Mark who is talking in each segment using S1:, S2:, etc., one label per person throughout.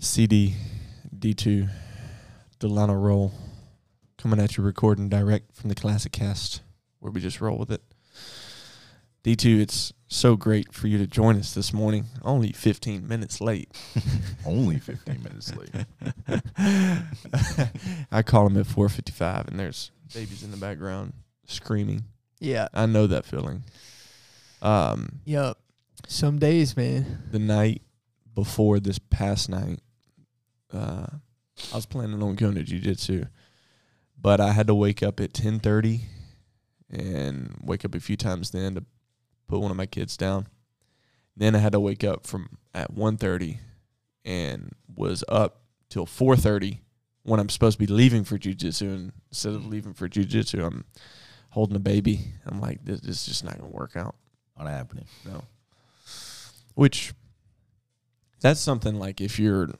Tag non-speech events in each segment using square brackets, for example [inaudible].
S1: CD D2 Delano Rolle coming at you recording direct from the classic cast where we just roll with it. D2, it's so great for you to join us this morning. Only 15 minutes late. [laughs]
S2: Only 15 minutes late. [laughs]
S1: I call him at 4:55 and there's babies in the background screaming.
S3: Yeah.
S1: I know that feeling. Um
S3: Yup. Some days, man.
S1: the night before this past night, uh, I was planning on going to jujitsu, but I had to wake up at ten thirty, and wake up a few times then to put one of my kids down. Then I had to wake up from at one thirty, and was up till four thirty when I'm supposed to be leaving for jujitsu. And instead of leaving for jujitsu, I'm holding a baby. I'm like, this, this is just not gonna work out.
S2: Not happening.
S1: No. Which that's something like if you're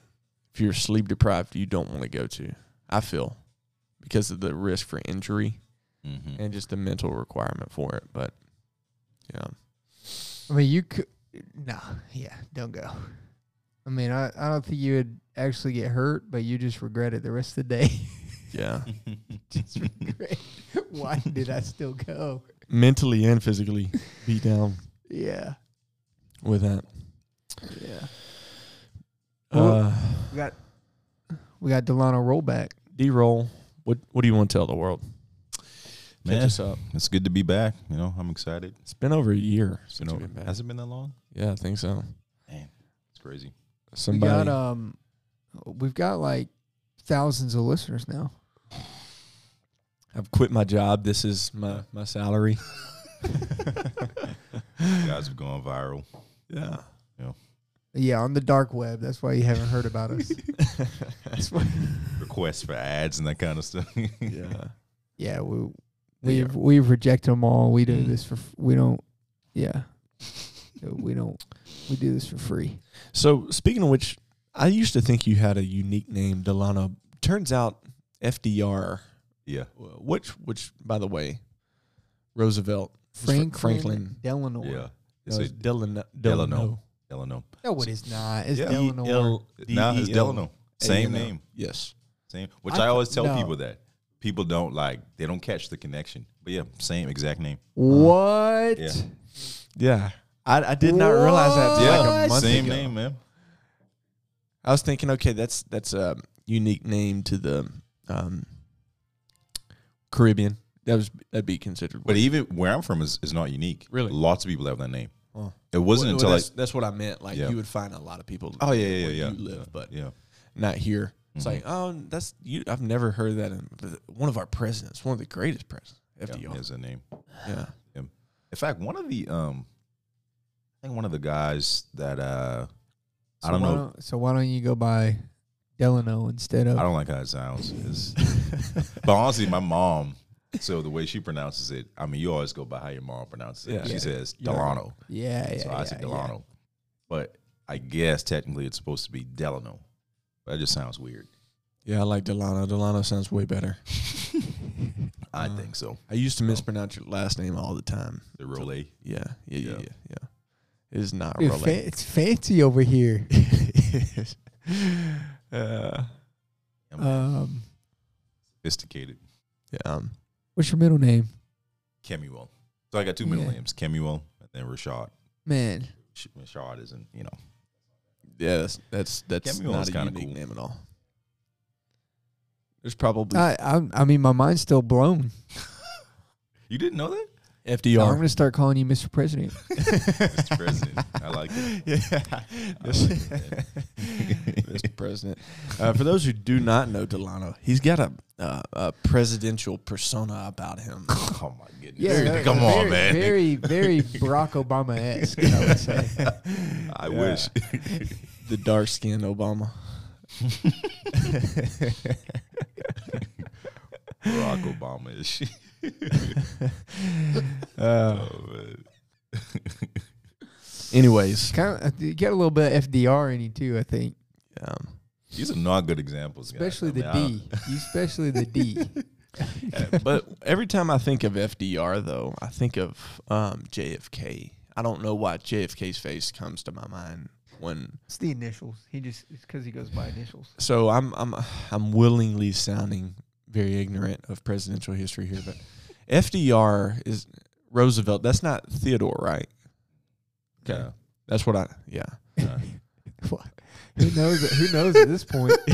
S1: if you're sleep deprived, you don't want to go to. I feel because of the risk for injury
S2: Mm-hmm.
S1: and just the mental requirement for it. But yeah,
S3: I mean, you could. No. Yeah. Don't go. I mean, I, I don't think you would actually get hurt, but you just regret it the rest of the day. [laughs]
S1: yeah,
S3: just regret. [laughs] Why did I still go?
S1: mentally and physically beat down [laughs]
S3: Yeah.
S1: with that.
S3: Yeah. Well-
S1: Uh,
S3: We got we got Delano Rolle back.
S1: D roll. What what do you want to tell the world? Catch
S2: Man,
S1: us up.
S2: it's good to be back. You know, I'm excited.
S1: It's been over a year
S2: It's
S1: since
S2: been over,
S1: been back.
S2: has it been that long?
S1: Yeah, I think so.
S2: Man, it's crazy.
S1: Somebody.
S3: We got um we've got like thousands of listeners now.
S1: I've quit my job. This is my my salary. [laughs] [laughs]
S2: You guys have gone viral.
S1: Yeah.
S3: Yeah, on the dark web. That's why you haven't heard about us. [laughs] That's why,
S2: Requests for ads and that kind of stuff.
S1: yeah. [laughs]
S3: yeah, we we've we've rejected them all. We do
S2: Mm.
S3: this for f- we don't yeah. we don't we do this for free.
S1: So speaking of which, I used to think you had a unique name, Delano. Turns out FDR,
S2: yeah.
S1: which which by the way, Roosevelt was Fr-
S3: Franklin,
S1: Franklin
S3: Delano.
S2: Yeah.
S1: no,
S2: It's
S1: it's
S2: a
S1: Delano
S2: Delano. Delano.
S3: No, it is not. It's
S2: Yeah.
S3: Delano.
S1: D-L-
S2: Now it's Delano. Same
S1: A-N-O.
S2: name.
S1: Yes.
S2: Same. Which
S3: I
S2: I, always tell
S3: no.
S2: people that. People don't like, they don't catch the connection. But yeah, same exact name.
S3: What?
S2: Yeah.
S1: Yeah. I, I did not realize that until like a month
S2: same
S1: ago.
S2: name, man.
S1: I was thinking, okay, that's that's a unique name to the um, Caribbean. That was that'd be considered.
S2: But even where I'm from is, is not unique.
S1: Really?
S2: Lots of people have that name.
S1: Oh.
S2: It wasn't
S1: Well,
S2: until
S1: that's,
S2: like,
S1: that's what I meant. Like
S2: Yeah.
S1: you would find a lot of people.
S2: oh, yeah, yeah,
S1: where
S2: yeah.
S1: You live, but
S2: yeah.
S1: not here. It's
S2: Mhm.
S1: like, oh, that's you. I've never heard that. In, one of our presidents, one of the greatest presidents,
S2: Yeah,
S1: FDR.
S2: is a name.
S1: Yeah.
S2: In fact, one of the um, I think one of the guys that uh, I don't
S3: why
S2: know.
S3: so why don't you go by Delano instead of?
S2: I don't like how it sounds. Is, but honestly, my mom. So the way she pronounces it, I mean, you always go by how your mom pronounces it.
S1: Yeah.
S2: She
S1: Yeah.
S2: says Delano,
S3: yeah, yeah.
S2: so I
S3: yeah,
S2: say
S3: yeah.
S2: Delano. But I guess technically it's supposed to be Delano. That just sounds weird.
S1: yeah, I like Delano. Delano sounds way better. [laughs]
S2: I
S1: Uh,
S2: think so.
S1: I used to mispronounce your last name all the time.
S2: The Rolay.
S1: Yeah, yeah, yeah, yeah,
S2: Yeah.
S1: yeah. It is not
S3: Dude, fa- it's fancy over here. [laughs]
S1: uh,
S3: Um,
S2: Sophisticated.
S1: yeah, um,
S3: what's your middle name,
S2: Kemuel. So I got two middle
S3: Yeah.
S2: names, Kemuel and then Rashad.
S3: man?
S2: Sh- Rashad isn't, you know.
S1: yeah. That's that's that's
S2: Kemuel
S1: not
S2: is
S1: a
S2: kinda
S1: unique
S2: cool.
S1: name at all. There's probably
S3: I, I I mean, my mind's still blown. [laughs]
S2: You didn't know that?
S3: I'm gonna start calling you Mr. President. [laughs]
S2: Mr. President. I like it. [laughs]
S1: yeah,
S2: that.
S1: Mr. [laughs] President. Uh, for those who do not know Delano, he's got a, uh, a presidential persona about him.
S2: Oh my goodness.
S3: Yeah,
S2: Come
S3: very,
S2: on, man.
S3: Very, very Barack Obama esque. I would say.
S2: I
S1: Yeah.
S2: wish.
S1: the dark skinned Obama.
S2: Barack Obama is shit. [laughs]
S1: Uh,
S2: Oh, [laughs]
S1: anyways,
S3: Kind of, you get a little bit of FDR in you too. I think,
S1: um,
S2: These are not good examples, guys.
S3: especially
S2: I
S3: the
S2: mean, I
S3: D. You especially the D. [laughs]
S1: uh, but every time I think of FDR, though, I think of um, JFK. I don't know why JFK's face comes to my mind. when
S3: It's the initials. He just it's because he goes by initials.
S1: so I'm I'm I'm willingly sounding very ignorant of presidential history here, but FDR is Roosevelt. That's not Theodore, right? Okay.
S2: Yeah.
S1: That's what I yeah.
S2: Uh, [laughs]
S3: What? Who knows? Who knows at this point? [laughs]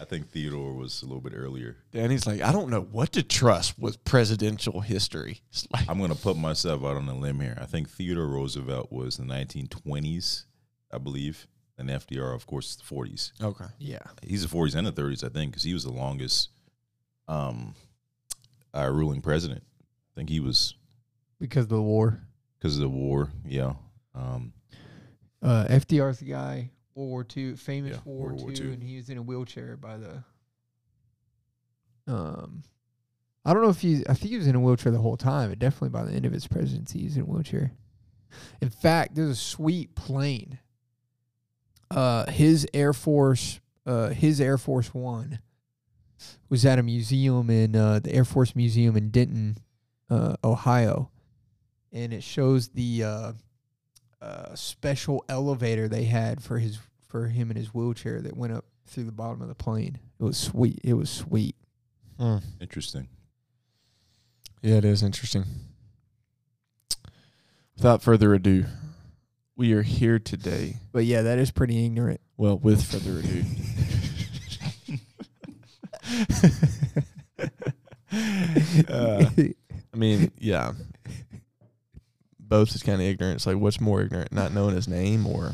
S2: I think Theodore was a little bit earlier.
S1: Danny's like, I don't know what to trust with presidential history. [laughs] Like,
S2: I'm gonna put myself out on a limb here. I think Theodore Roosevelt was the 1920s, I believe, and FDR, of course, the 40s.
S1: okay.
S3: yeah.
S2: He's the 40s and the 30s, I think, because he was the longest um, uh, ruling president. I think he was
S3: Because of the war.
S2: because of the war. Yeah. Um,
S3: Uh, FDR's the guy. World War II, famous
S2: Yeah,
S3: World War
S2: World War
S3: II,
S2: II.
S3: and he was in a wheelchair by the. Um, I don't know if he's. I think he was in a wheelchair the whole time, but definitely by the end of his presidency, he was in a wheelchair. In fact, there's a sweet plane. Uh, his Air Force, uh, his Air Force One, was at a museum in uh, the Air Force Museum in Dayton, uh, Ohio, and it shows the uh, uh, special elevator they had for his for him in his wheelchair that went up through the bottom of the plane. It was sweet. It was sweet.
S1: Hmm.
S2: interesting.
S1: Yeah, it is interesting. Without further ado, we are here today.
S3: But yeah, that is pretty ignorant.
S1: Well, with further ado. Uh, I mean, yeah. Both is kind of ignorant. It's like, what's more ignorant, not knowing his name or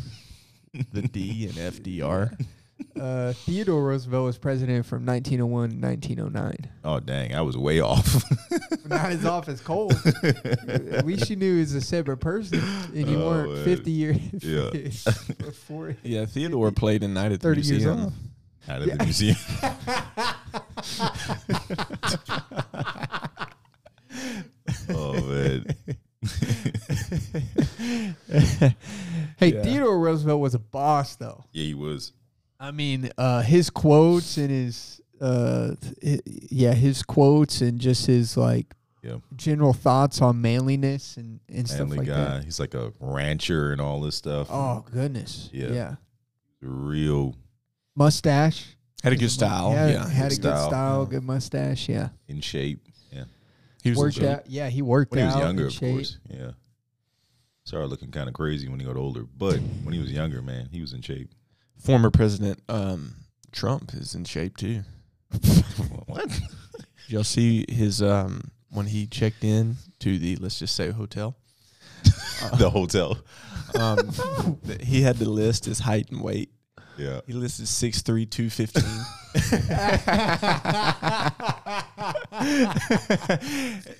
S1: the D and FDR? [laughs]
S3: uh, Theodore Roosevelt was president from 1901 to 1909.
S2: Oh, dang. I was way off. [laughs]
S3: Not as off as Cole. At least you knew he was a separate person, and you
S2: Oh,
S3: weren't
S2: man.
S3: 50 years
S2: Yeah. [laughs]
S3: before.
S1: Yeah, Theodore played in Night at the
S3: 30 years
S1: Museum.
S3: off.
S2: Out of the museum. oh, man.
S3: hey,
S1: Yeah.
S3: Theodore Roosevelt was a boss, though.
S2: Yeah, he was.
S3: I mean, uh, his quotes and his, uh, th- yeah, his quotes and just his like
S2: Yeah.
S3: general thoughts on manliness and, and stuff
S2: Manly
S3: like
S2: guy.
S3: that.
S2: He's like a rancher and all this stuff.
S3: Oh goodness,
S2: Yeah.
S3: yeah.
S2: Real
S3: Mustache
S1: Had a good style.
S3: Had,
S1: Yeah.
S3: had a
S2: good
S3: good
S2: style.
S3: style, good mustache. Yeah,
S2: in shape. Yeah.
S1: He was in
S3: worked out. Yeah, he worked
S2: When he was younger, of
S3: shape.
S2: course. Yeah. Started looking kind of crazy when he got older. But when he was younger, man, he was in shape.
S1: Former President um, Trump is in shape too. [laughs]
S2: what?
S1: Did y'all see his um, when he checked in to the let's just say hotel? [laughs]
S2: the hotel. [laughs]
S1: Um, he had to list his height and weight.
S2: Yeah.
S1: He listed 6'3", 215.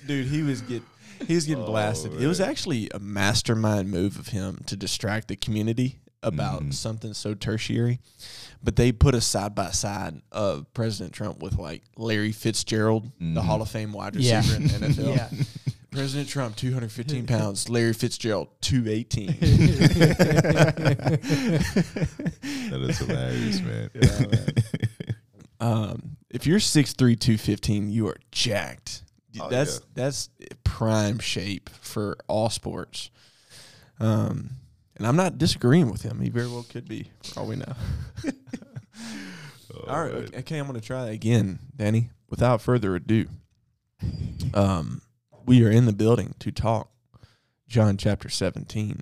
S1: Dude, he was get he was getting
S2: Oh,
S1: blasted. It was actually a mastermind move of him to distract the community about
S2: Mhm.
S1: something so tertiary. But they put a side by side of President Trump with like Larry Fitzgerald, the
S2: Mhm.
S1: Hall of Fame wide
S3: Yeah.
S1: receiver in the NFL. [laughs]
S3: yeah.
S1: President Trump, 215 pounds. Larry Fitzgerald, 218. [laughs]
S2: That is hilarious, man.
S1: Yeah, man. Um, if you're 6'3", 215, you are jacked.
S2: Oh,
S1: that's
S2: yeah.
S1: that's prime shape for all sports. Um, and I'm not disagreeing with him. He very well could be, for all we know. [laughs] All right, okay, okay, I'm going to try that again, Danny. Without further ado, um, we are in the building to talk John chapter 17.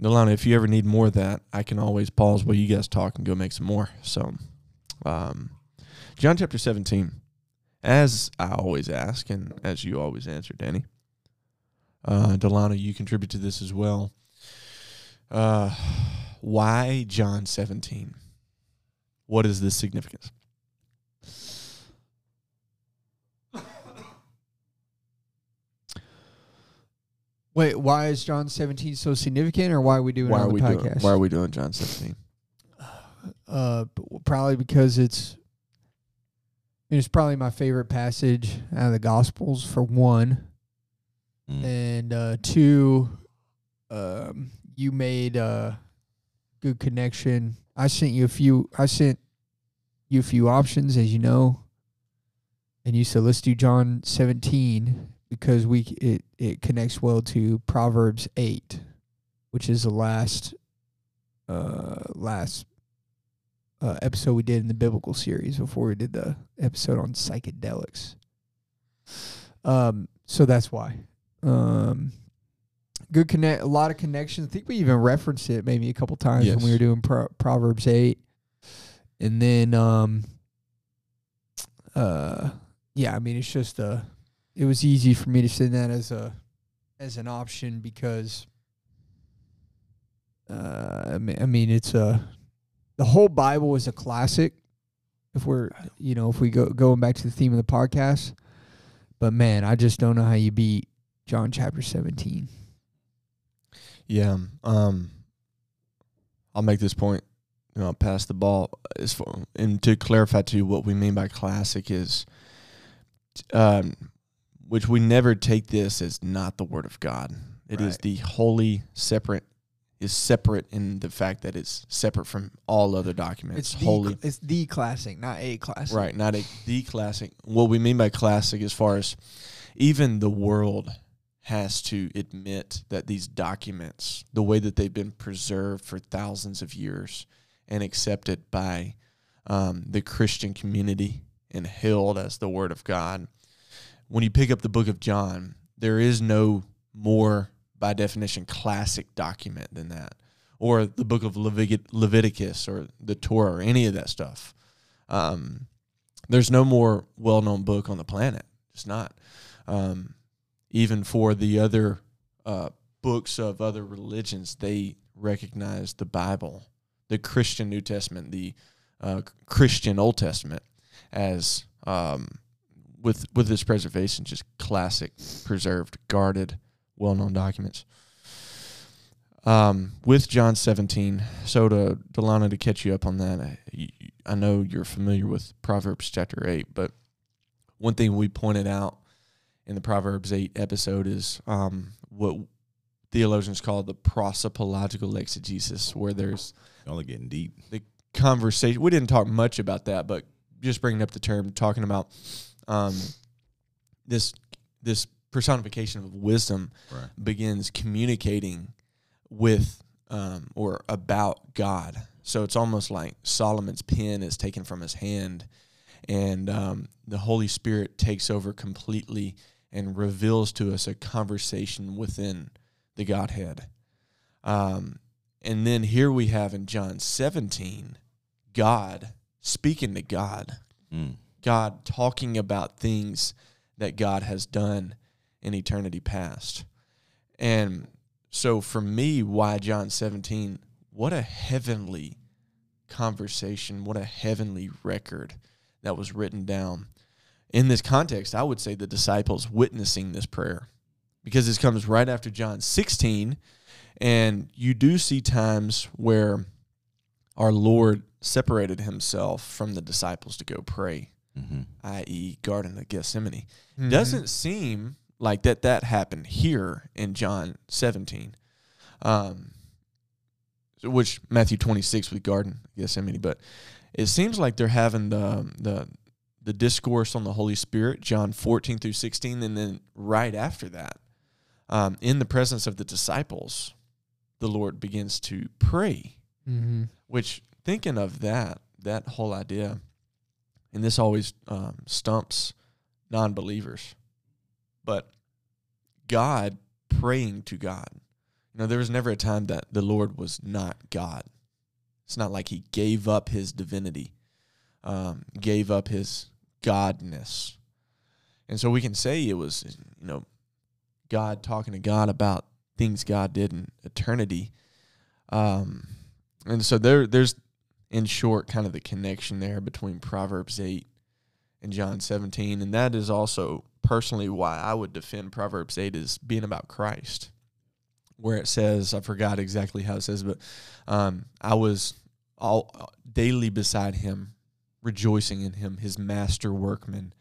S1: Delano, if you ever need more of that, I can always pause while you guys talk and go make some more. So, um, John chapter 17, as I always ask and as you always answer, Danny. Uh, Delano, you contribute to this as well. Uh, why John 17? What is the significance?
S3: Wait, why is John 17 so significant, or why are we doing
S1: Why
S3: it
S1: are we
S3: the
S1: doing? Why are we doing John 17?
S3: Uh, probably because it's it's probably my favorite passage out of the Gospels for one,
S2: Mm.
S3: and uh, two, um, you made a good connection. I sent you a few. I sent you a few options, as you know, and you said let's do John 17 because we it it connects well to Proverbs 8, which is the last uh, last uh, episode we did in the biblical series before we did the episode on psychedelics. Um, so that's why. Um, good connect, a lot of connections. I think we even referenced it maybe a couple times when we were doing Pro- Proverbs eight, and then um, uh, yeah, I mean it's just uh, it was easy for me to send that as a as an option because uh, I mean, I mean it's a the whole Bible is a classic. If we're you know if we go going back to the theme of the podcast, but man, I just don't know how you beat John chapter seventeen.
S1: Yeah. Um, I'll make this point. You know, I'll pass the ball. As far, and to clarify to you, what we mean by classic is, um, which we never take this as not the word of God. It is
S3: Right.
S1: the holy, separate, is separate in the fact that it's separate from all other documents.
S3: It's the,
S1: holy,
S3: It's the classic, not a classic.
S1: right? Not a the classic. What we mean by classic, as far as even the world has to admit that these documents, the way that they've been preserved for thousands of years and accepted by um, the Christian community and held as the Word of God, when you pick up the book of John, there is no more, by definition, classic document than that. Or the book of Levit- Leviticus or the Torah or any of that stuff. Um, there's no more well known book on the planet. It's not. Um, even for the other uh, books of other religions, they recognize the Bible, the Christian New Testament, the uh, Christian Old Testament, as um, with with this preservation, just classic, preserved, guarded, well known documents. Um, with John 17, so to Delano to catch you up on that, I, I know you're familiar with Proverbs chapter 8, but one thing we pointed out in the Proverbs 8 episode is um, what theologians call the prosopological exegesis, where there's
S2: Y'all are getting deep.
S1: The conversation. We didn't talk much about that, but just bringing up the term, talking about um, this this personification of wisdom
S2: Right.
S1: begins communicating with um, or about God. So it's almost like Solomon's pen is taken from his hand, and um, the Holy Spirit takes over completely and reveals to us a conversation within the Godhead. Um, and then here we have in John 17, God speaking to God,
S2: Mm.
S1: God talking about things that God has done in eternity past. And so for me, why John 17, what a heavenly conversation, what a heavenly record that was written down. In this context, I would say the disciples witnessing this prayer because this comes right after John 16. And you do see times where our Lord separated himself from the disciples to go pray,
S2: Mm-hmm.
S1: i.e., Garden of Gethsemane.
S3: Mhm.
S1: Doesn't seem like that that happened here in John 17. Um, which Matthew 26 with Garden of Gethsemane, but it seems like they're having the the the discourse on the Holy Spirit, John 14 through 16, and then right after that, um, in the presence of the disciples, the Lord begins to pray.
S3: Mhm.
S1: which thinking of that that whole idea and this always um, stumps non-believers but god praying to god. You know there was never a time that the lord was not god. It's not like he gave up his divinity um, gave up his godness and so we can say it was you know god talking to god about things god did in eternity um, and so there, there's in short kind of the connection there between Proverbs 8 and John 17. And that is also personally why I would defend Proverbs 8 as being about Christ, where it says, I forgot exactly how it says, but um, I was all daily beside him, rejoicing in him, his master workman.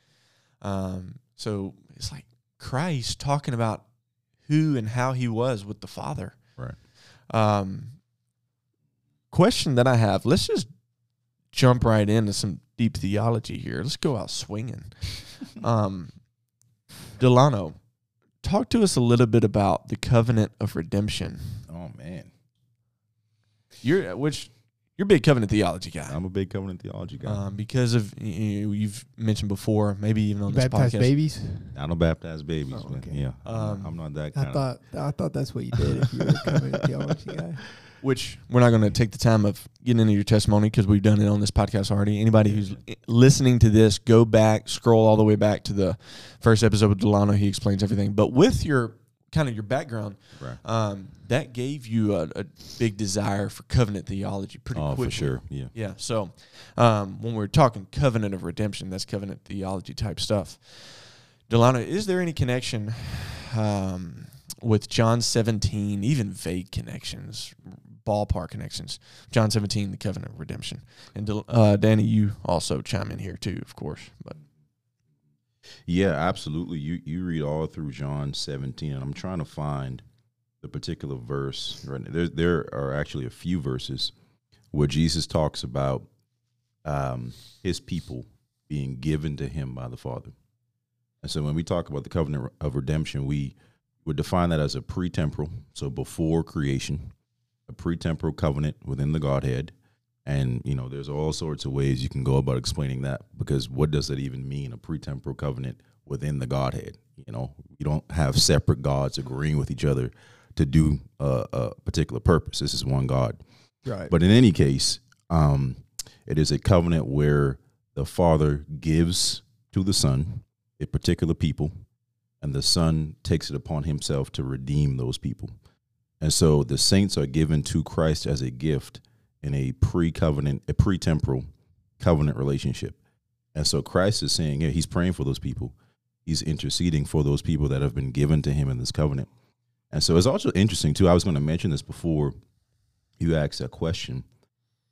S1: Um, so it's like Christ talking about who and how he was with the Father.
S2: Right.
S1: Um, question that I have. Let's just jump right into some deep theology here. Let's go out swinging. [laughs] um, Delano, talk to us a little bit about the covenant of redemption.
S2: Oh man.
S1: You're which you're a big covenant theology guy.
S2: I'm a big covenant theology guy.
S1: Um, because of you, you've mentioned before, maybe even on
S3: You
S1: this podcast.
S3: babies.
S2: I don't baptize babies,
S3: Oh, okay.
S2: yeah,
S1: Um,
S2: I'm not that kind
S3: I
S2: of.
S3: thought I thought that's what you did if you were a covenant [laughs] theology guy.
S1: which we're not going to take the time of getting into your testimony because we've done it on this podcast already. Anybody who's listening to this, go back, scroll all the way back to the first episode with Delano. He explains everything. But with your kind of your background,
S2: Right.
S1: um, that gave you a, a big desire for covenant theology pretty
S2: Oh,
S1: quickly.
S2: for sure. Yeah.
S1: Yeah. So um, when we're talking covenant of redemption, that's covenant theology type stuff. Delano, is there any connection um, with John 17, even vague connections, ballpark connections? John 17, the covenant of redemption. And uh, Danny, you also chime in here too, of course. But
S2: Yeah, absolutely. You you read all through John 17, and I'm trying to find the particular verse. Right now. There there are actually a few verses where Jesus talks about um, his people being given to him by the Father. And so when we talk about the covenant of redemption, we would define that as a pre-temporal, so before creation, a pre-temporal covenant within the Godhead. And you know, there's all sorts of ways you can go about explaining that because what does it even mean, a pre-temporal covenant within the Godhead? You know, you don't have separate gods agreeing with each other to do a, a particular purpose. This is one God.
S3: Right.
S2: But in any case, um, it is a covenant where the Father gives to the Son a particular people, and the Son takes it upon himself to redeem those people. And so the saints are given to Christ as a gift in a pre-covenant, a pre-temporal covenant relationship. And so Christ is saying, yeah, he's praying for those people. He's interceding for those people that have been given to him in this covenant. And so it's also interesting too. I was going to mention this before you asked that question,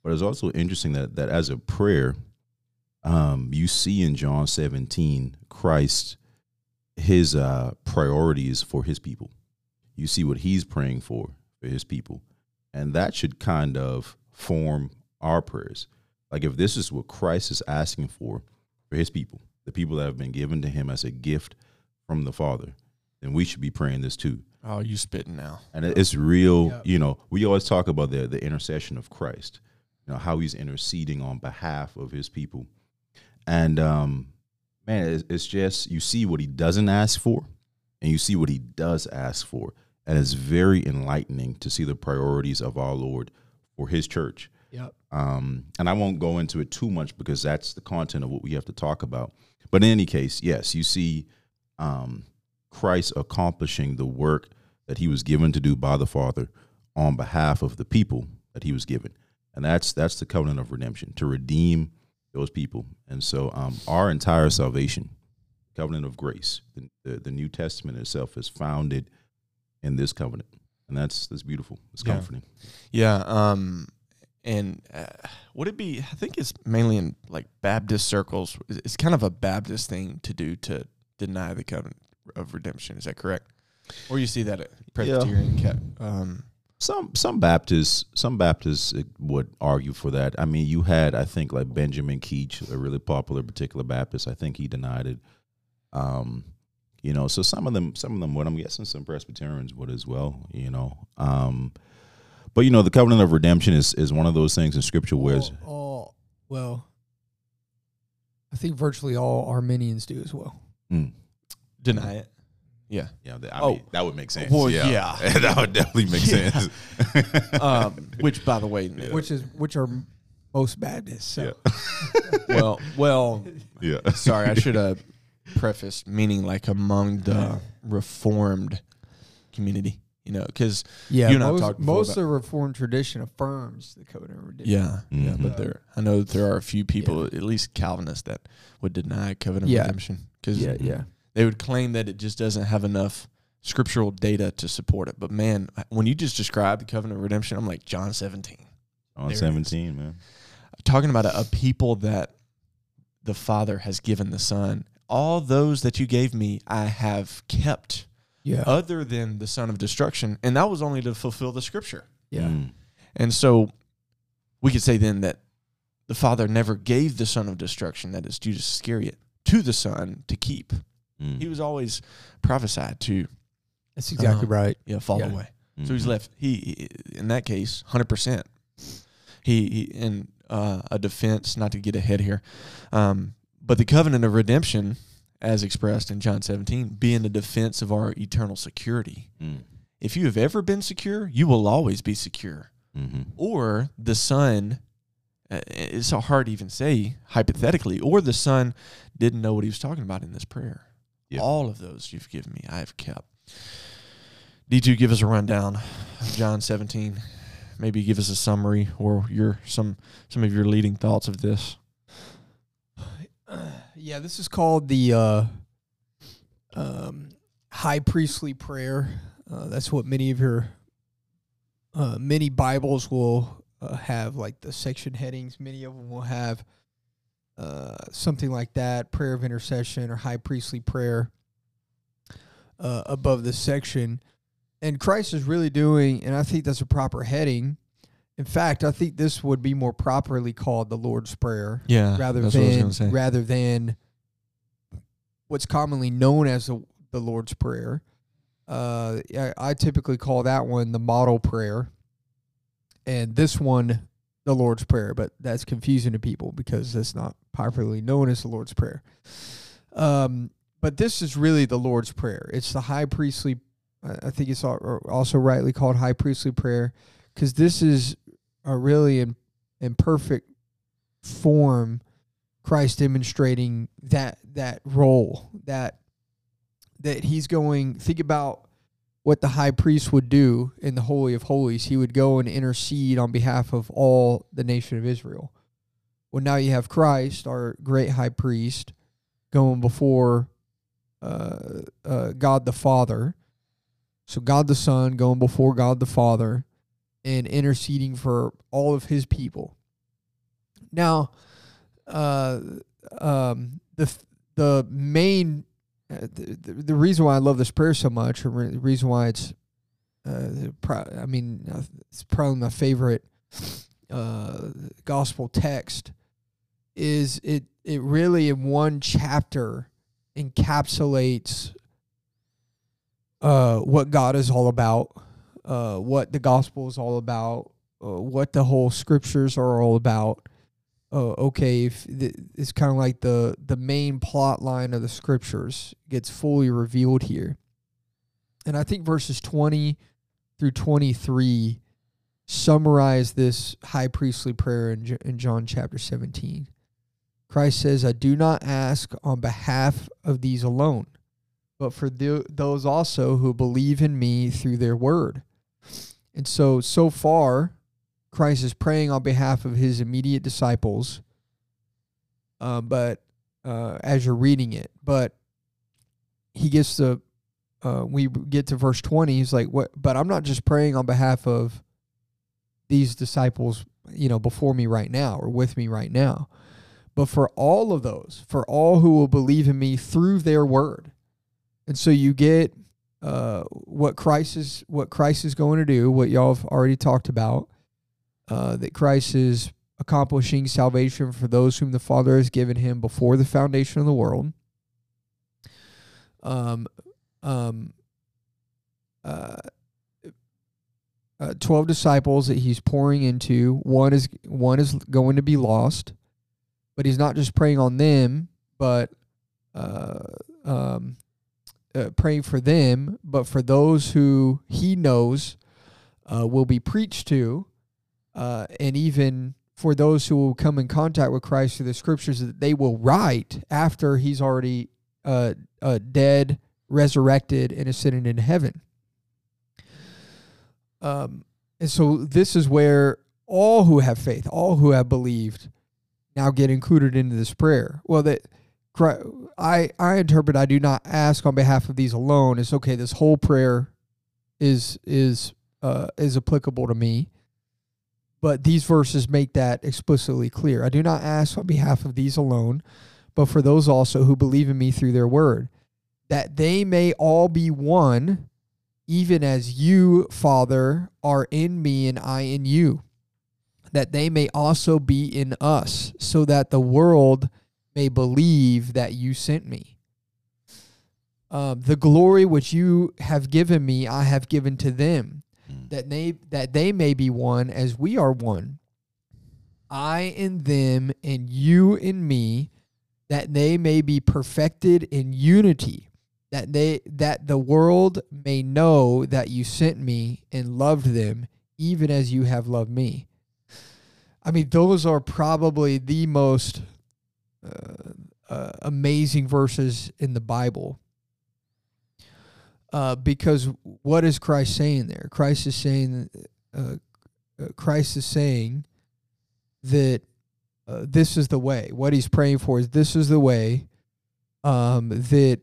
S2: but it's also interesting that that as a prayer, um, you see in John 17, Christ, his uh, priorities for his people. You see what he's praying for for his people, and that should kind of form our prayers. Like if this is what Christ is asking for for his people, the people that have been given to him as a gift from the Father, then we should be praying this too.
S1: oh, you spitting now.
S2: And it's real,
S3: Yep.
S2: you know, we always talk about the the intercession of Christ, you know, how he's interceding on behalf of his people. And um man, it's, it's just you see what he doesn't ask for and you see what he does ask for. And it's very enlightening to see the priorities of our Lord for his church.
S3: Yep.
S2: Um, and I won't go into it too much because that's the content of what we have to talk about. But in any case, yes, you see um, Christ accomplishing the work that he was given to do by the Father on behalf of the people that he was given. And that's that's the covenant of redemption to redeem those people. And so um, our entire salvation, covenant of grace, the, the, the New Testament itself is founded in this covenant. And that's that's beautiful. It's
S1: Yeah.
S2: comforting.
S1: Yeah. Um, and uh, would it be? I think it's mainly in like Baptist circles. It's kind of a Baptist thing to do to deny the covenant of redemption. Is that correct? Or you see that at Presbyterian? Ca- um,
S2: Some some Baptists some Baptists would argue for that. I mean, you had I think like Benjamin Keach, a really popular particular Baptist. I think he denied it. Um, you know, so some of them some of them would. I'm guessing some Presbyterians would as well. You know, um, but you know, the covenant of redemption is is one of those things in Scripture where it's-
S3: all, all well, I think virtually all Arminians do as well.
S2: Mm.
S1: deny it. Yeah.
S2: yeah, that, I
S1: Oh.
S2: mean, that would make sense.
S1: Well,
S2: yeah,
S1: yeah. [laughs]
S2: that would definitely make
S1: Yeah.
S2: sense. [laughs]
S1: Um, which, by the way,
S3: Which is which are most Baptists. So.
S1: well, well, [laughs]
S2: yeah,
S1: sorry, I should have prefaced meaning like among the Reformed community. You know, because
S3: Yeah,
S1: You and I
S3: most,
S1: talked
S3: most
S1: about-
S3: of the Reformed tradition affirms the covenant of redemption.
S1: yeah, yeah,
S2: Mhm.
S1: but there, I know that there are a few people, at least Calvinists, that would deny covenant
S3: Yeah.
S1: of redemption because
S3: yeah, yeah.
S1: they would claim that it just doesn't have enough scriptural data to support it. But man, when you just described the covenant of redemption, I'm like John 17,
S2: on
S1: There
S2: seventeen, man.
S1: talking about a, a people that the Father has given the Son. All those that you gave me, I have kept,
S3: Yeah.
S1: other than the Son of Destruction, and that was only to fulfill the Scripture.
S3: yeah.
S2: Mm.
S1: And so, we could say then that the Father never gave the Son of Destruction, that is Judas Iscariot, to the Son to keep.
S2: Mm.
S1: He was always prophesied to
S3: That's exactly
S1: Um,
S3: right.
S1: yeah, fall
S3: Yeah.
S1: away. So he's
S2: Mhm.
S1: left. He, in that case, hundred percent He, he in uh, a defense, not to get ahead here, um, but the covenant of redemption, as expressed in John 17, being the defense of our eternal security.
S2: Mm.
S1: If you have ever been secure, you will always be secure.
S2: Mm-hmm.
S1: Or the son, uh, it's so hard to even say hypothetically, or the son didn't know what he was talking about in this prayer.
S2: Yep.
S1: All of those you've given me, I have kept. D2, give us a rundown of John 17. Maybe give us a summary or your some some of your leading thoughts of this.
S3: Yeah, this is called the uh, um, high priestly prayer. Uh, that's what many of your uh, many Bibles will uh, have, like the section headings. Many of them will have uh, something like that: prayer of intercession or high priestly prayer uh, above this section. And Christ is really doing, and I think that's a proper heading. In fact, I think this would be more properly called the Lord's Prayer
S1: Yeah,
S3: rather
S1: that's what I was
S3: than rather than what's commonly known as the, the Lord's Prayer. Uh, I, I typically call that one the model prayer, and this one the Lord's Prayer. But that's confusing to people because it's not popularly known as the Lord's Prayer. Um, but this is really the Lord's Prayer. It's the high priestly. I I think it's also rightly called high priestly prayer because this is a really in, in perfect form Christ demonstrating that that role that that he's going think about what the high priest would do in the holy of holies. He would go and intercede on behalf of all the nation of Israel. Well now you have Christ our great high priest going before uh, uh, God the Father. So God the Son going before God the Father and interceding for all of his people. Now uh, um, the the main uh, the, the reason why I love this prayer so much, or the reason why it's uh, pro- I mean, uh, it's probably my favorite uh, gospel text, is it it really in one chapter encapsulates uh, what God is all about, uh, what the gospel is all about, uh, what the whole scriptures are all about oh, okay, if th- it's kind of like the the main plot line of the scriptures gets fully revealed here. And I think verses 20 through 23 summarize this high priestly prayer in, J- in John chapter 17. Christ says, I do not ask on behalf of these alone, but for th- those also who believe in me through their word. And so, so far, Christ is praying on behalf of his immediate disciples. Uh, but uh, as you're reading it, but he gets to uh, we get to verse 20 he's like what but i'm not just praying on behalf of these disciples you know before me right now or with me right now but for all of those for all who will believe in me through their word and so you get uh, what christ is what christ is going to do what y'all have already talked about uh, that Christ is accomplishing salvation for those whom the Father has given him before the foundation of the world. Um, um, uh, uh, twelve disciples that he's pouring into. One is one is going to be lost, but he's not just praying on them, but uh, um, uh, praying for them, but for those who he knows uh, will be preached to uh, and even for those who will come in contact with Christ through the scriptures that they will write after he's already uh, uh, dead, resurrected, and ascended in heaven. Um, and so this is where all who have faith, all who have believed, now get included into this prayer. Well, that I I interpret I do not ask on behalf of these alone. It's okay. This whole prayer is is uh, is applicable to me but these verses make that explicitly clear. I do not ask on behalf of these alone, but for those also who believe in me through their word, that they may all be one, even as you, Father, are in me and I in you, that they may also be in us, so that the world may believe that you sent me. Um, the glory which you have given me, I have given to them that they that they may be one as we are one. I in them and you in me, that they may be perfected in unity, that they that the world may know that you sent me and loved them, even as you have loved me. I mean, those are probably the most uh, amazing verses in the Bible. Uh, because what is Christ saying there? Christ is saying, uh, uh, Christ is saying that uh, this is the way. What he's praying for is this is the way um, that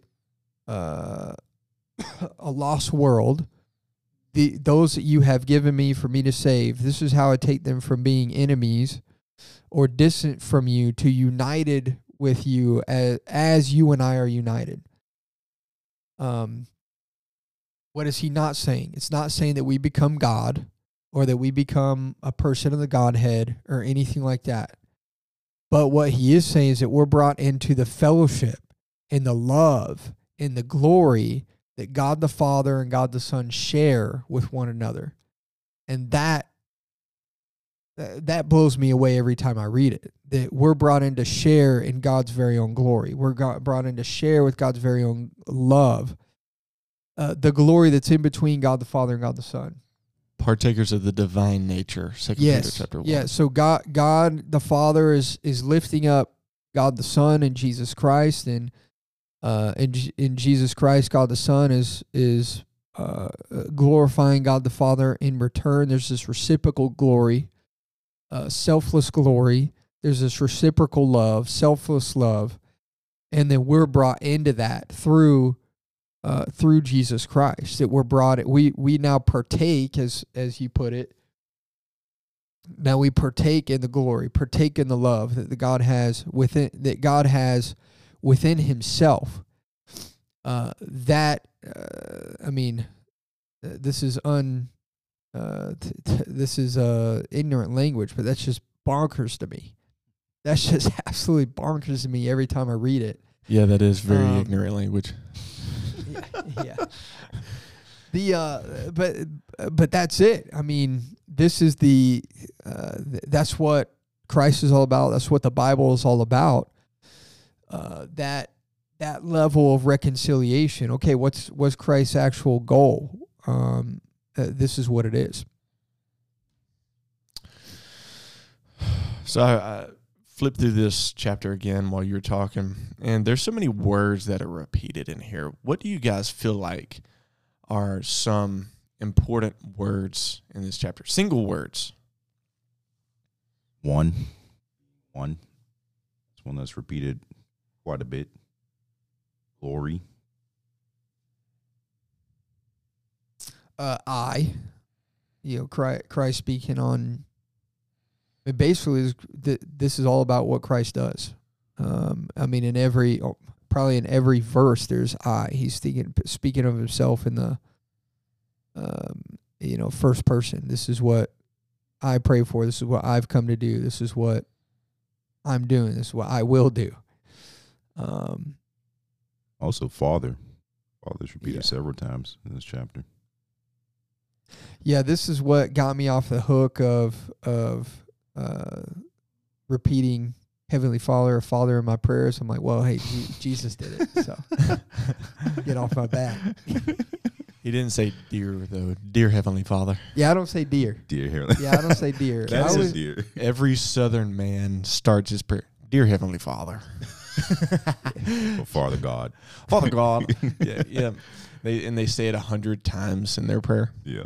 S3: uh, [coughs] a lost world, the those that you have given me for me to save, this is how I take them from being enemies or distant from you to united with you as, as you and I are united. Um, what is he not saying? It's not saying that we become God or that we become a person of the Godhead or anything like that. But what he is saying is that we're brought into the fellowship and the love and the glory that God the Father and God the Son share with one another. And that that blows me away every time I read it. That we're brought in to share in God's very own glory. We're got, brought in to share with God's very own love. Uh, the glory that's in between God the Father and God the Son.
S1: Partakers of the divine nature. Second
S3: yes.
S1: Peter chapter one.
S3: Yeah. So God, God the Father is is lifting up God the Son and Jesus Christ, and uh, in in Jesus Christ, God the Son is is uh, glorifying God the Father in return. There's this reciprocal glory, uh, selfless glory. There's this reciprocal love, selfless love, and then we're brought into that through uh, through Jesus Christ. That we're brought. We we now partake, as as you put it. Now we partake in the glory, partake in the love that the God has within that God has within Himself. Uh, that uh, I mean, uh, this is un. Uh, t- t- this is uh, ignorant language, but that's just bonkers to me. That's just [laughs] absolutely bonkers to me every time I read it.
S1: Yeah, that is very
S3: Um,
S1: ignorant language. [laughs]
S3: yeah, yeah. The uh, but but that's it. I mean, this is the uh, th- that's what Christ is all about. That's what the Bible is all about. Uh, that that level of reconciliation. Okay, what's what's Christ's actual goal? Um, uh, this is what it is.
S1: So I, I flipped through this chapter again while you were talking, and there's so many words that are repeated in here. What do you guys feel like are some important words in this chapter? Single words.
S2: One, one. It's one that's repeated quite a bit. Glory.
S3: Uh, I, you know, Christ, Christ speaking on. It basically, is, th- this is all about what Christ does. Um, I mean, in every, probably in every verse, there's I. He's speaking speaking of himself in the, um, you know, first person. This is what I pray for. This is what I've come to do. This is what I'm doing. This is what I will do. Um,
S2: Also, Father. Father's repeated
S3: Yeah.
S2: several times in this chapter.
S3: Yeah, this is what got me off the hook of of uh, repeating Heavenly Father or Father in my prayers. I'm like, well, hey, Jesus did it, so [laughs] get off my back.
S1: He didn't say dear though. Dear Heavenly Father.
S3: Yeah, I don't say dear.
S2: Dear Heavenly.
S3: Yeah, I don't say dear. [laughs]
S1: That's
S3: always-
S2: dear.
S1: Every Southern man starts his prayer. Dear Heavenly Father. [laughs]
S2: Or Father God.
S1: Father God. yeah, yeah. They and they say it a hundred times in their prayer.
S2: Yeah.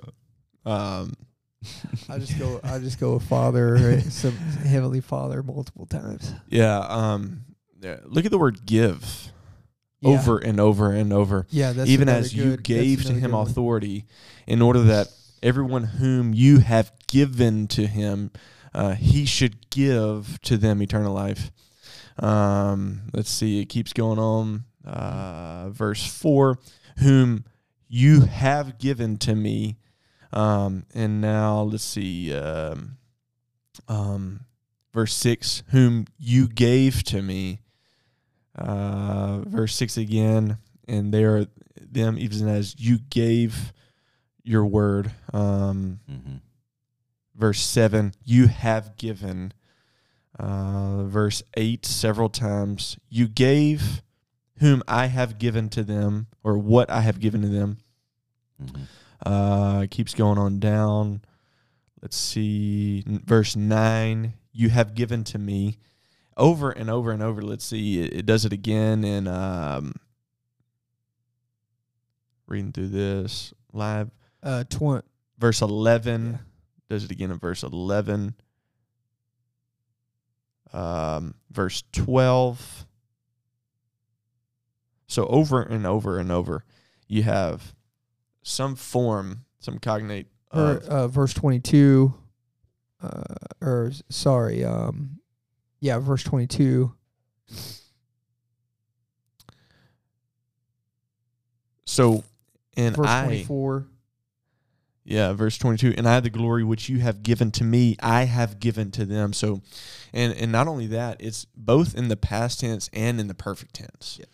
S1: Um, [laughs]
S3: I just go. I just go with Father, [laughs] some Heavenly Father, multiple times.
S1: yeah. Um, yeah, look at the word give
S3: Yeah.
S1: over and over and over.
S3: Yeah, that's
S1: Even as you
S3: good- that's
S1: gave to him authority, in order that everyone whom you have given to him, uh, he should give to them eternal life. Um, let's see, it keeps going on. Uh, verse four, whom you have given to me. Um, and now let's see, um, um, verse six, whom you gave to me. Uh, verse six again, and they are them even as you gave your word. Um,
S2: Mm-hmm.
S1: verse 7 you have given uh, verse 8 several times you gave whom i have given to them or what i have given to them.
S2: Mm-hmm.
S1: uh, keeps going on down. Let's see. Verse 9 you have given to me. Over and over and over let's see. It, it does it again in um, reading through this live.
S3: Uh, twen-
S1: verse 11
S3: Yeah.
S1: does it again in verse 11 um, verse 12 so over and over and over you have some form some cognate
S3: or, uh, verse 22 uh, or sorry um yeah verse 22
S1: so and
S3: verse
S1: i
S3: 24
S1: Yeah, verse 22, and I the glory which you have given to me, I have given to them. So and and not only that, it's both in the past tense and in the perfect tense.
S3: Yeah.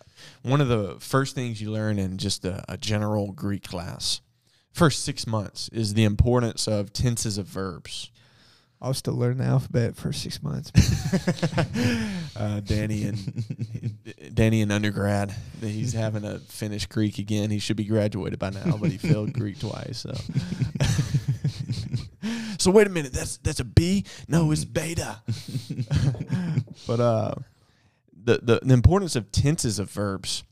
S1: One of the first things you learn in just a, a general Greek class, first 6 months is the importance of tenses of verbs.
S3: i was still learning the alphabet for six months [laughs] [laughs]
S1: uh, Danny and Danny in undergrad, he's having to finish Greek again. He should be graduated by now, but he failed [laughs] Greek twice. So, so wait a minute, that's that's a B? No, it's beta. but uh, the, the the importance of tenses of verbs.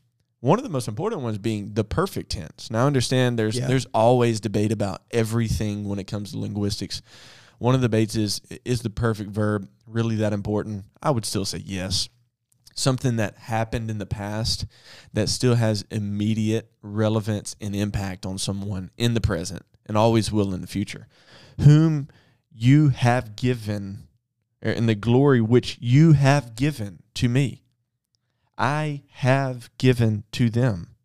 S1: One of the most important ones being the perfect tense. Now, I understand there's
S3: Yeah.
S1: there's always debate about everything when it comes to linguistics. One of the debates is is the perfect verb really that important? I would still say yes. Something that happened in the past that still has immediate relevance and impact on someone in the present and always will in the future. Whom you have given, or in the glory which you have given to me, I have given to them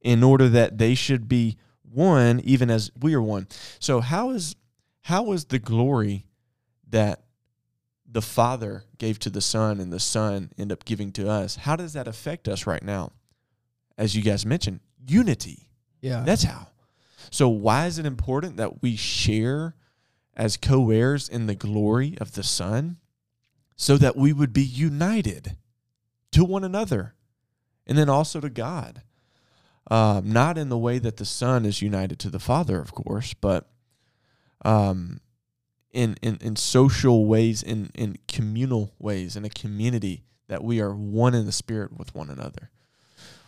S1: in order that they should be one, even as we are one. So, how is how is the glory that the Father gave to the Son and the Son end up giving to us? How does that affect us right now? As you guys mentioned, unity.
S3: yeah
S1: That's how. So, why is it important that we share as co heirs in the glory of the Son so that we would be united to one another and then also to God? Um, not in the way that the Son is united to the Father, of course, but um, in, in, in social ways, in, in communal ways, in a community that we are one in the Spirit with one another.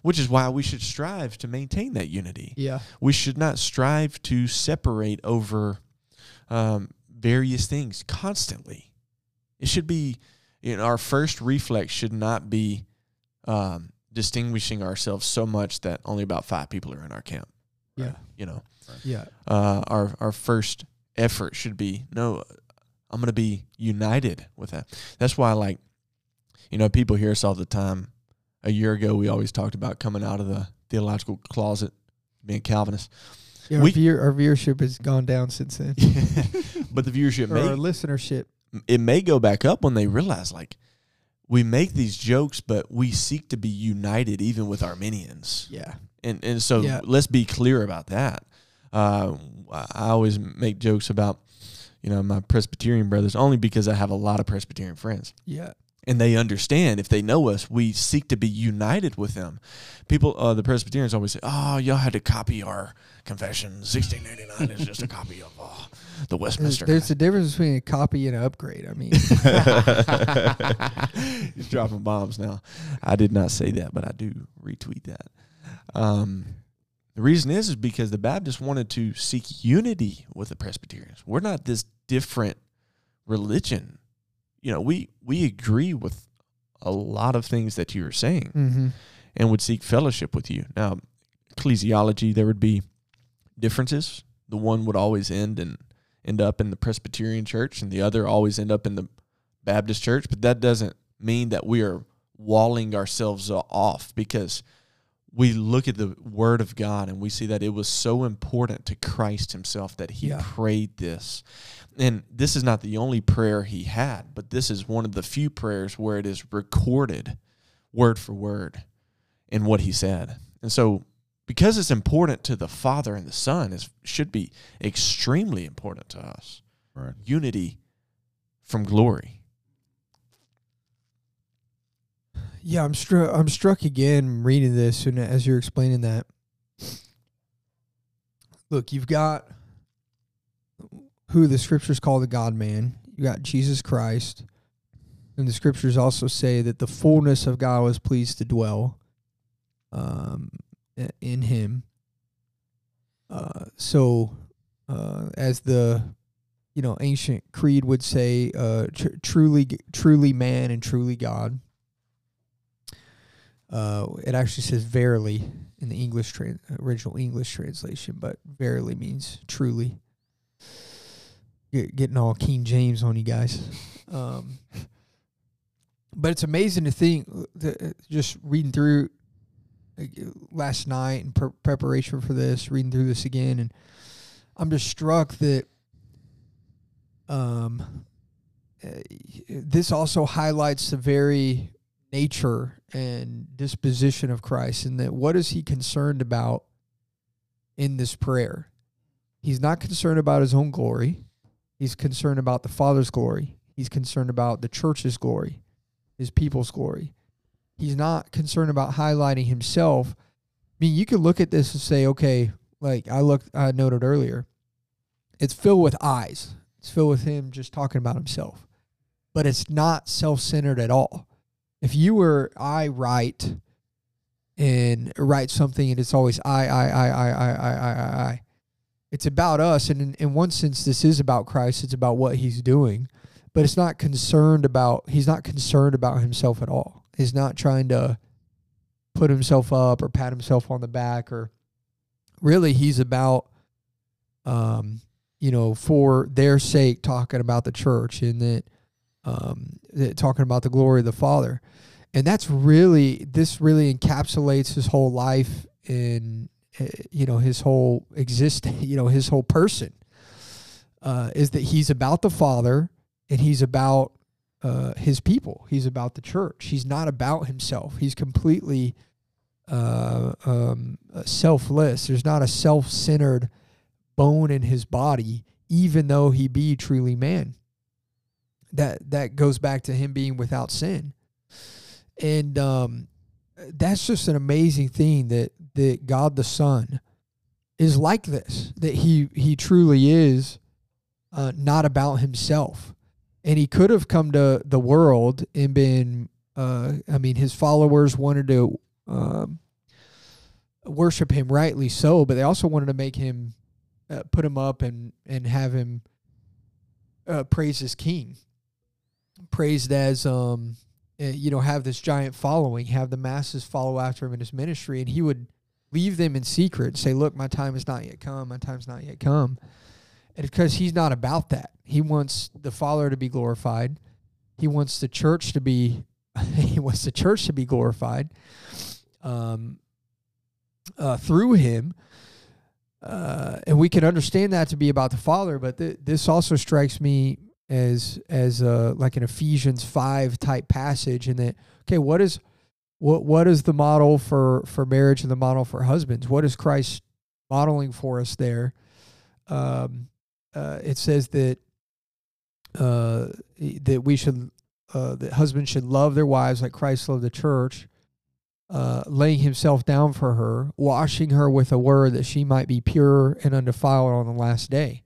S1: Which is why we should strive to maintain that unity
S3: yeah
S1: we should not strive to separate over um, various things constantly. It should be, you know, our first reflex should not be um, distinguishing ourselves so much that only about five people are in our camp.
S3: yeah
S1: You know,
S3: yeah
S1: uh, our our first effort should be no, I'm going to be united with that. That's why, like, you know, people hear us all the time. A year ago, we always talked about coming out of the theological closet, being Calvinist.
S3: yeah our,
S1: We-
S3: viewer, our viewership has gone down since then [laughs]
S1: but the viewership
S3: or our listenership
S1: it may go back up when they realize like we make these jokes, but we seek to be united even with Arminians.
S3: yeah
S1: And and so
S3: Yeah.
S1: let's be clear about that. Uh, I always make jokes about you know my Presbyterian brothers only because I have a lot of Presbyterian friends
S3: yeah
S1: and they understand if they know us, we seek to be united with them. People, uh, the Presbyterians always say, "Oh, y'all had to copy our confession. 1689 is just a copy of uh, the
S3: there's,
S1: Westminster."
S3: there's a difference between a copy and an upgrade i mean [laughs]
S1: He's dropping bombs now. I did not say that, but I do retweet that. Um, the reason is is because the Baptists wanted to seek unity with the Presbyterians. We're not this different religion. You know, we we agree with a lot of things that you are saying
S3: mm-hmm.
S1: and would seek fellowship with you. Now, ecclesiology, there would be differences. The one would always end and end up in the Presbyterian church, and the other always end up in the Baptist church. But that doesn't mean that we are walling ourselves off because we look at the Word of God and we see that it was so important to Christ Himself that He
S3: Yeah.
S1: prayed this. And this is not the only prayer He had, but this is one of the few prayers where it is recorded word for word in what He said. And so, because it's important to the Father and the Son, it should be extremely important to us.
S2: Right.
S1: Unity from glory.
S3: Yeah, I'm struck. I'm struck again reading this, and as you're explaining that, look, you've got who the scriptures call the God Man. You got Jesus Christ, and the scriptures also say that the fullness of God was pleased to dwell um, in Him. Uh, so, uh, as the you know ancient creed would say, uh, tr- truly, truly man and truly God. Uh, it actually says verily in the English tra- original English translation, but verily means truly. Get, getting all King James on you guys. Um, [laughs] but it's amazing to think, uh, just reading through uh, last night in pre- preparation for this, reading through this again, and I'm just struck that um, uh, this also highlights the very nature and disposition of Christ and that what is he concerned about in this prayer? He's not concerned about his own glory. He's concerned about the Father's glory. He's concerned about the church's glory, his people's glory he's not concerned about highlighting himself. I mean, you could look at this and say, okay, like I looked, I noted earlier, it's filled with eyes. It's filled with him just talking about himself, but it's not self-centered at all. If you were, I write and write something, and it's always I, I, I, I, I, I, I, I. I. It's about us, and in, in one sense, this is about Christ. It's about what He's doing, but it's not concerned about. He's not concerned about Himself at all he's not trying to put himself up or pat himself on the back or really he's about um you know for their sake talking about the church and that um, talking about the glory of the Father. And that's really, this really encapsulates his whole life in, eh, you know, his whole existence, [laughs] you know, his whole person. Uh, is that he's about the Father and he's about uh, his people. He's about the church. He's not about himself. He's completely uh, um, selfless. There's not a self centered bone in his body, even though he be truly man that that goes back to him being without sin and um, that's just an amazing thing that that God the Son is like this that he he truly is uh, not about himself and he could have come to the world and been uh, I mean his followers wanted to um, worship him rightly so but they also wanted to make him uh, put him up and and have him uh, praise his king. Praised as um eh, you know have this giant following have the masses follow after him in his ministry. And he would leave them in secret and say look my time has not yet come. My time's not yet come because he's not about that he wants the father to be glorified he wants the church to be [laughs] he wants the church to be glorified um uh, through him uh, and we can understand that to be about the father but th- this also strikes me as as a, like an Ephesians five type passage, in that okay, what is what what is the model for for marriage and the model for husbands? What is Christ modeling for us there? Um, uh, it says that uh, that we should uh, that husbands should love their wives like Christ loved the church, uh, laying himself down for her, washing her with a word that she might be pure and undefiled on the last day.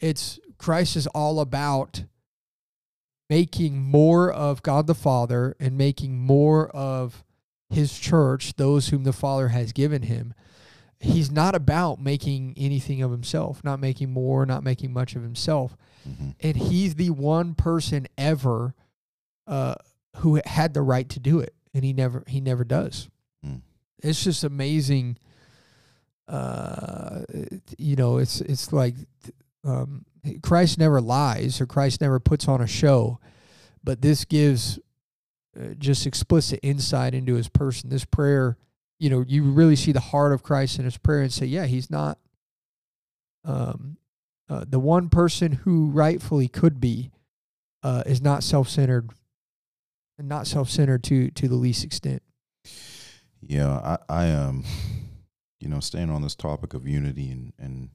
S3: It's Christ is all about making more of God the Father and making more of his church, those whom the Father has given him. He's not about making anything of himself, not making more, not making much of himself. Mm-hmm. And he's the one person ever uh, who had the right to do it, and he never he never does. Mm. It's just amazing. Uh, you know, it's it's like um, Christ never lies or Christ never puts on a show, but this gives uh, just explicit insight into his person. This prayer, you know, you really see the heart of Christ in his prayer and say, yeah, he's not um, uh, the one person who rightfully could be uh, is not self-centered and not self-centered to to the least extent.
S2: Yeah, I, I um you know, staying on this topic of unity and and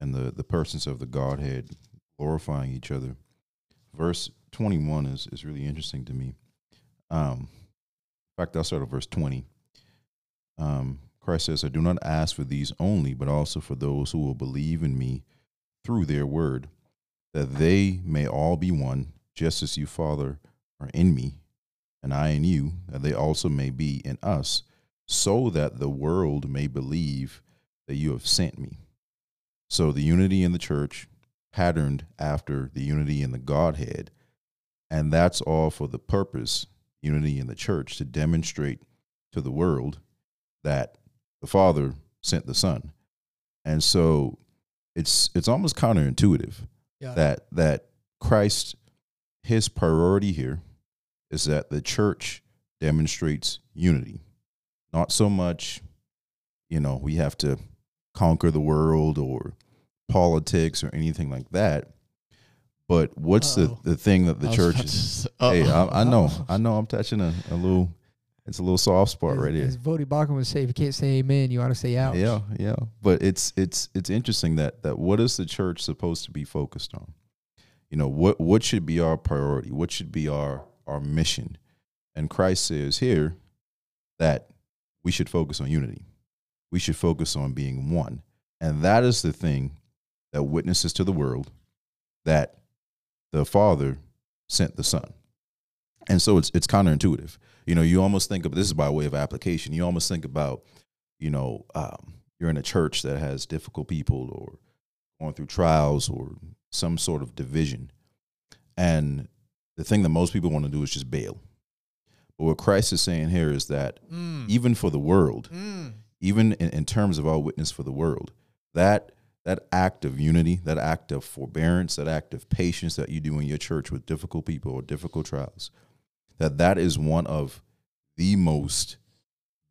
S2: and the the persons of the Godhead glorifying each other. Verse twenty one is is really interesting to me. Um, in fact, I'll start at verse twenty. Um, Christ says, "I do not ask for these only, but also for those who will believe in me through their word, that they may all be one, just as you, Father, are in me, and I in you, that they also may be in us." so that the world may believe that you have sent me. So the unity in the church patterned after the unity in the Godhead, and that's all for the purpose, unity in the church, to demonstrate to the world that the Father sent the Son. And so it's it's almost counterintuitive
S3: Yeah.
S2: that that Christ his priority here is that the church demonstrates unity not so much, you know, we have to conquer the world or politics or anything like that. But what's
S3: Uh-oh.
S2: the, the thing that the church is? Hey. I, I know, I know, I'm touching a, a little. It's a little soft spot
S3: as,
S2: right here.
S3: As Voddie Baucham would say, if you can't say amen, you ought to say out.
S2: Yeah, yeah. But it's it's it's interesting that that what is the church supposed to be focused on? You know, what what should be our priority? What should be our our mission? And Christ says here that we should focus on unity. We should focus on being one. And that is the thing that witnesses to the world that the Father sent the Son. And so it's it's counterintuitive. You know, you almost think of this is by way of application. You almost think about, you know, um, you're in a church that has difficult people or going through trials or some sort of division. And the thing that most people want to do is just bail. But what Christ is saying here is that
S3: Mm.
S2: even for the world,
S3: Mm.
S2: even in, in terms of our witness for the world, that that act of unity, that act of forbearance, that act of patience that you do in your church with difficult people or difficult trials, that that is one of the most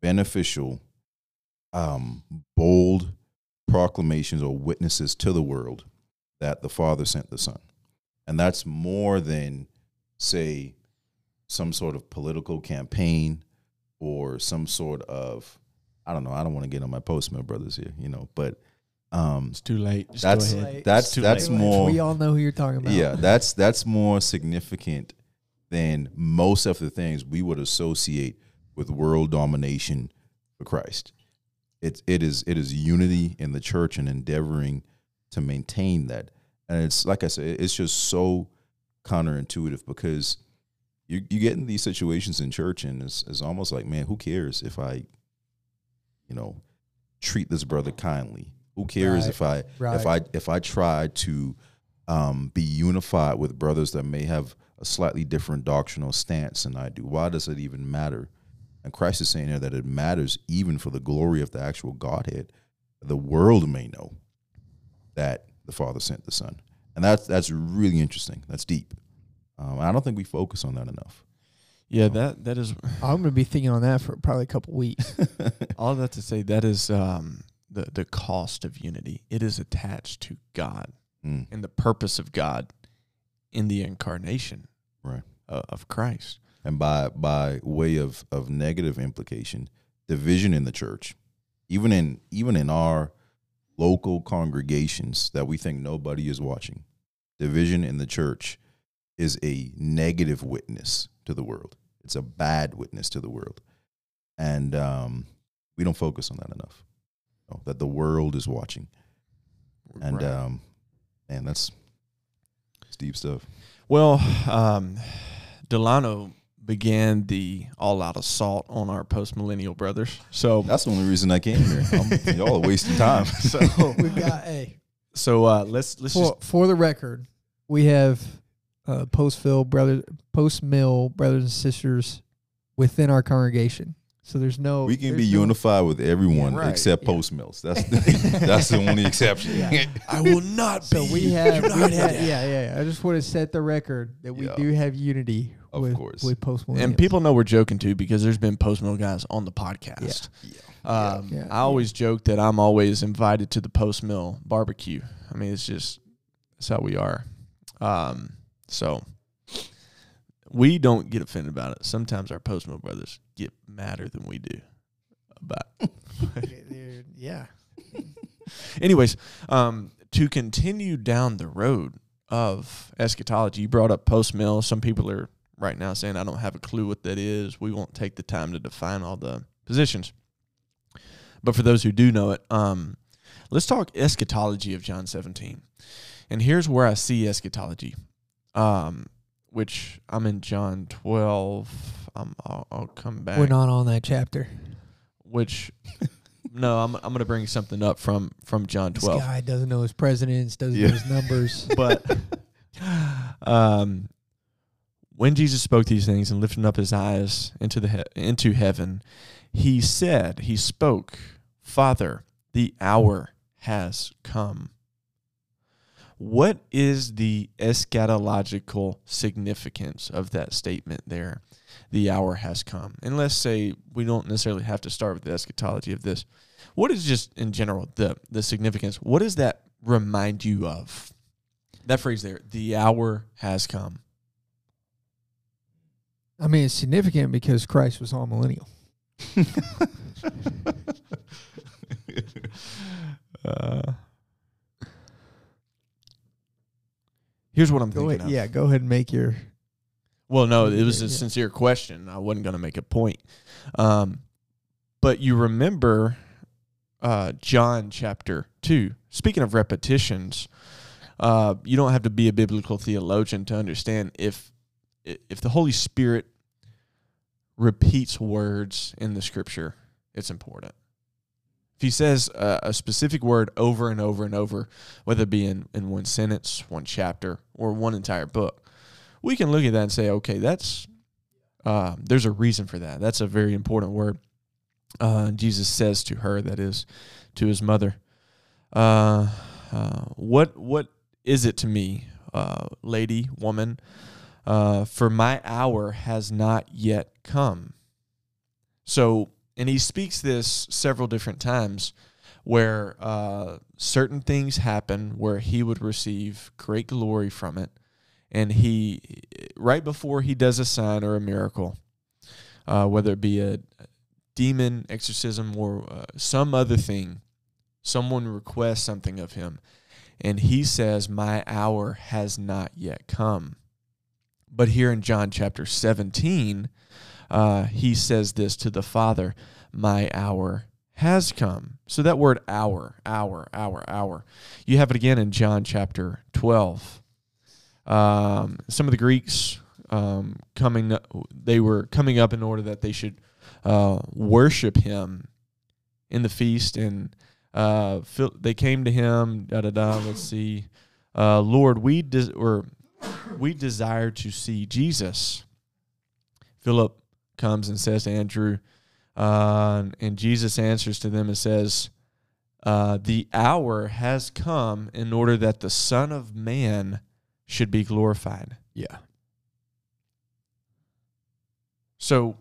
S2: beneficial, um, bold proclamations or witnesses to the world that the Father sent the Son, and that's more than say some sort of political campaign or some sort of I don't know. I don't want to get on my postmill brothers here, you know, but um,
S1: It's too late. Just
S2: That's-
S1: go ahead.
S3: Late.
S2: that's
S1: too
S2: that's
S1: late.
S2: more
S3: We all know who you're talking about.
S2: yeah, that's that's more significant than most of the things we would associate with world domination for Christ. It it is it is unity in the church and endeavoring to maintain that. And it's like I said, it's just so counterintuitive because you you get in these situations in church and it's, it's almost like, man, who cares if I, you know, treat this brother kindly? Who cares
S3: Right.
S2: if I
S3: Right.
S2: if I if I try to um, be unified with brothers that may have a slightly different doctrinal stance than I do? Why does it even matter? And Christ is saying here that it matters even for the glory of the actual Godhead. The world may know that the Father sent the Son, and that's that's really interesting. That's deep. Um, I don't think we focus on that enough.
S1: Yeah, that that is [laughs]
S3: I'm gonna be thinking on that for probably a couple weeks. [laughs]
S1: all that to say. That is um, the the cost of unity. It is attached to God
S2: Mm,
S1: and the purpose of God in the incarnation
S2: Right.
S1: uh, of Christ.
S2: and by by way of of negative implication, division in the church, even in even in our local congregations that we think nobody is watching, division in the church is a negative witness to the world. It's a bad witness to the world, and um, we don't focus on that enough. That the world is watching, and
S1: Right.
S2: um, man, that's it's deep stuff.
S1: Well, um, Delano began the all-out assault on our post-millennial brothers. So,
S2: That's the only reason I came here. I'm, y'all are wasting time. [laughs]
S1: so, [laughs]
S3: We've got a
S1: so uh, let's let's
S3: for,
S1: just
S3: for the record, we have uh, post mill brother post mill brothers and sisters within our congregation. So there's no
S2: We can be
S3: no-
S2: unified with everyone
S1: Yeah, right,
S2: except
S3: yeah.
S2: post mills. That's [laughs] the, that's the only exception.
S3: Yeah. [laughs]
S1: I will not
S3: So
S1: be
S3: we have, we have yeah, yeah, yeah. I just want to set the record that we
S2: Yeah.
S3: do have unity
S2: Of
S3: with,
S2: course.
S3: with post
S1: and people know we're joking too because there's been post-mill guys on the podcast.
S2: Yeah.
S1: Um,
S3: Yeah.
S1: I always joke that I'm always invited to the post mill barbecue. I mean, it's just that's how we are. Um, so we don't get offended about it. Sometimes our post mill brothers get madder than we do But [laughs]
S3: yeah. [laughs]
S1: anyways, um, to continue down the road of eschatology, you brought up post mill. Some people are right now saying I don't have a clue what that is. We won't take the time to define all the positions. But for those who do know it, um, let's talk eschatology of John 17. And here's where I see eschatology, um, which I'm in John 12. Um, I'll, I'll come back.
S3: We're not on that chapter.
S1: Which, [laughs] no, I'm, I'm going to bring something up from, from John
S3: This
S1: 12.
S3: guy doesn't know his presidents, doesn't
S2: Yeah.
S3: know his numbers. [laughs]
S1: but um, when Jesus spoke these things and lifted up his eyes into the he- into heaven, he said, he spoke, "Father, the hour has come." What is the eschatological significance of that statement there? The hour has come. And let's say we don't necessarily have to start with the eschatology of this. What is just in general the the significance? What does that remind you of? That phrase there, the hour has come.
S3: I mean, it's significant because Christ was all millennial. [laughs] [laughs] [laughs]
S1: Uh, here's what I'm
S3: Go
S1: thinking
S3: ahead,
S1: of.
S3: yeah, go ahead and make your.
S1: Well, no, it was a
S3: Yeah.
S1: sincere question. I wasn't going to make a point. Um, but you remember uh, John chapter 2. Speaking of repetitions, uh, you don't have to be a biblical theologian to understand if if the Holy Spirit repeats words in the scripture, it's important. If he says a, a specific word over and over and over, whether it be in, in one sentence, one chapter, or one entire book, we can look at that and say, okay, that's uh, there's a reason for that. That's a very important word. Uh, Jesus says to her, that is, to his mother, uh, uh, "What what is it to me, uh, lady, woman? Uh, for my hour has not yet come." So, and he speaks this several different times, where uh, certain things happen where he would receive great glory from it. And he right before he does a sign or a miracle uh, whether it be a demon exorcism or uh, some other thing someone requests something of him. And he says my hour has not yet come. But here in john chapter 17 uh, he says this to the father my hour has come so that word hour hour hour hour you have it again in john chapter 12 um, some of the Greeks um, coming, they were coming up in order that they should uh, worship him in the feast, and uh, they came to him. Da da da. Let's see, uh, Lord, we or we desire to see Jesus. Philip comes and says to Andrew, uh, and Jesus answers to them and says, uh, "The hour has come in order that the Son of Man." should be glorified.
S2: Yeah.
S1: So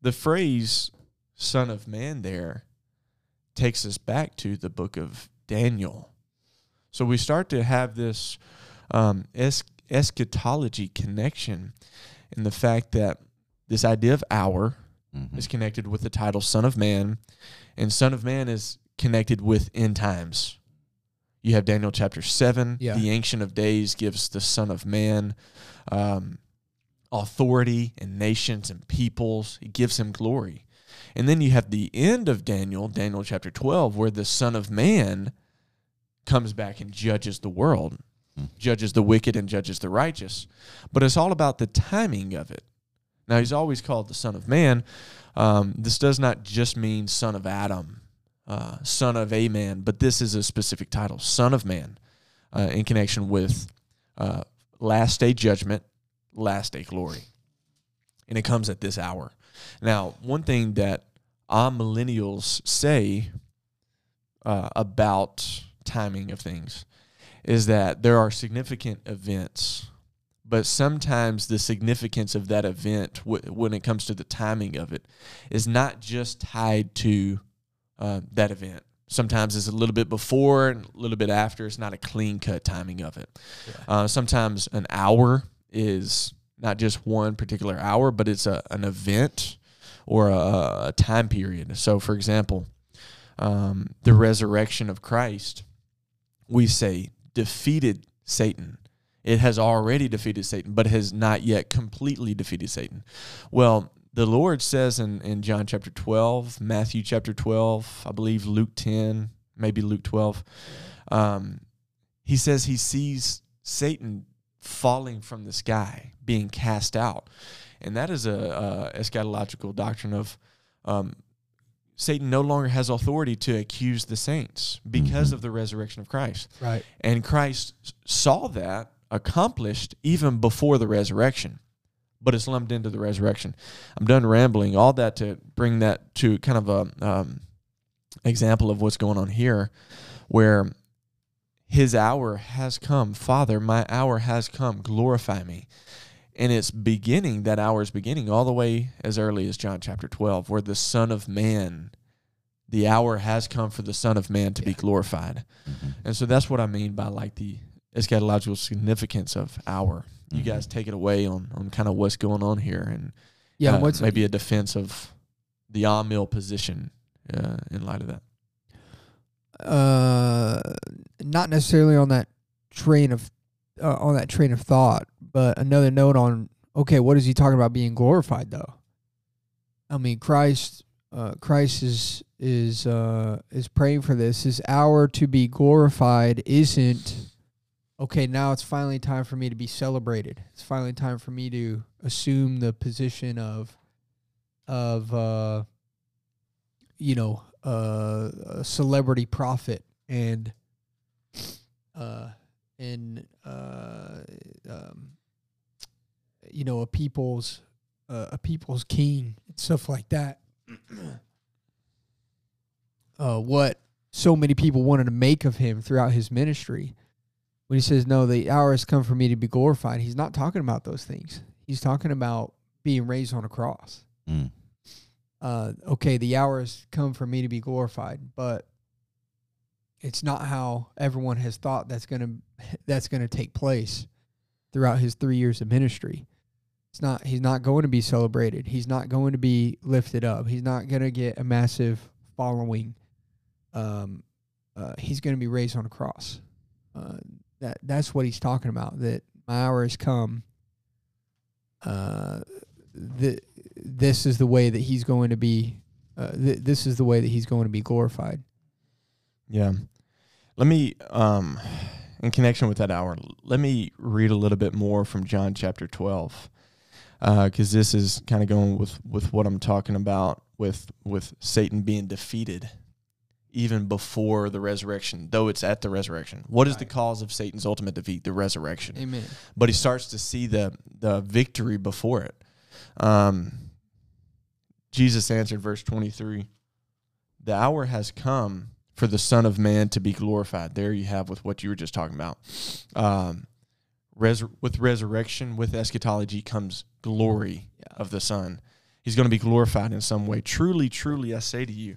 S1: the phrase son of man there takes us back to the book of Daniel. So we start to have this um, es- eschatology connection in the fact that this idea of hour
S2: Mhm.
S1: is connected with the title Son of Man, and Son of Man is connected with end times. You have Daniel chapter 7.
S3: Yeah.
S1: The Ancient of Days gives the Son of Man um, authority and nations and peoples. He gives him glory. And then you have the end of Daniel, Daniel chapter 12, where the Son of Man comes back and judges the world,
S2: Hmm.
S1: judges the wicked and judges the righteous. But it's all about the timing of it. Now, he's always called the Son of Man. Um, this does not just mean Son of Adam, uh, Son of a man, but this is a specific title, Son of Man, uh, in connection with uh, last day judgment, last day glory. And it comes at this hour. Now, one thing that amillennials say uh, about timing of things is that there are significant events, but sometimes the significance of that event, w- when it comes to the timing of it, is not just tied to uh, that event. Sometimes it's a little bit before and a little bit after. It's not a clean cut timing of it. Uh, sometimes an hour is not just one particular hour, but it's a, an event or a, a time period. So, for example, um, the resurrection of Christ, we say defeated Satan. It has already defeated Satan, but has not yet completely defeated Satan. Well, the Lord says in, in John chapter 12, Matthew chapter 12, I believe Luke 10, maybe Luke 12, um, he says he sees Satan falling from the sky, being cast out. And that is a, a eschatological doctrine of um, Satan no longer has authority to accuse the saints because
S2: Mhm.
S1: of the resurrection of Christ.
S3: Right.
S1: And Christ saw that accomplished even before the resurrection, but it's lumped into the resurrection. I'm done rambling. All that to bring that to kind of a um, example of what's going on here, where His hour has come. Father, my hour has come. Glorify me. And it's beginning, that hour is beginning all the way as early as John chapter 12, where the Son of Man, the hour has come for the Son of Man to be
S3: Yeah.
S1: glorified.
S2: Mhm.
S1: And so that's what I mean by like the eschatological significance of hour. You
S2: Mhm.
S1: guys take it away on, on kind of what's going on here and
S3: Yeah.
S1: uh,
S3: what's
S1: maybe a defense of the Amil position uh, in light of that.
S3: uh not necessarily on that train of uh, on that train of thought but another note on okay what is he talking about being glorified though i mean christ uh christ is is uh is praying for this his hour to be glorified isn't okay now it's finally time for me to be celebrated. It's finally time for me to assume the position of of uh you know uh, a celebrity prophet and uh and uh um you know a people's uh, a people's king and stuff like that. [clears throat] Uh what so many people wanted to make of him throughout his ministry when he says no the hour has come for me to be glorified he's not talking about those things he's talking about being raised on a cross
S2: Mm.
S3: uh, okay, the hour has come for me to be glorified, but it's not how everyone has thought that's gonna [laughs] that's gonna take place throughout his three years of ministry. It's not. He's not going to be celebrated. He's not going to be lifted up. He's not going to get a massive following. Um, uh, he's going to be raised on a cross. Uh, that that's what he's talking about. That my hour has come. Uh, the this is the way that he's going to be. Uh, th- this is the way that he's going to be glorified.
S1: Yeah. Let me, um, in connection with that hour, let me read a little bit more from John chapter 12. Because this is kind of going with, with what I'm talking about with with Satan being defeated even before the resurrection, though it's at the resurrection. What is the cause of Satan's ultimate defeat? The resurrection.
S3: Amen.
S1: but he starts to see the the victory before it. Um, Jesus answered, verse twenty three, "The hour has come for the Son of Man to be glorified." There you have with what you were just talking about. Um, res- with resurrection, with eschatology comes glory
S3: Yeah.
S1: of the Son. He's going to be glorified in some way. Truly, truly, I say to you,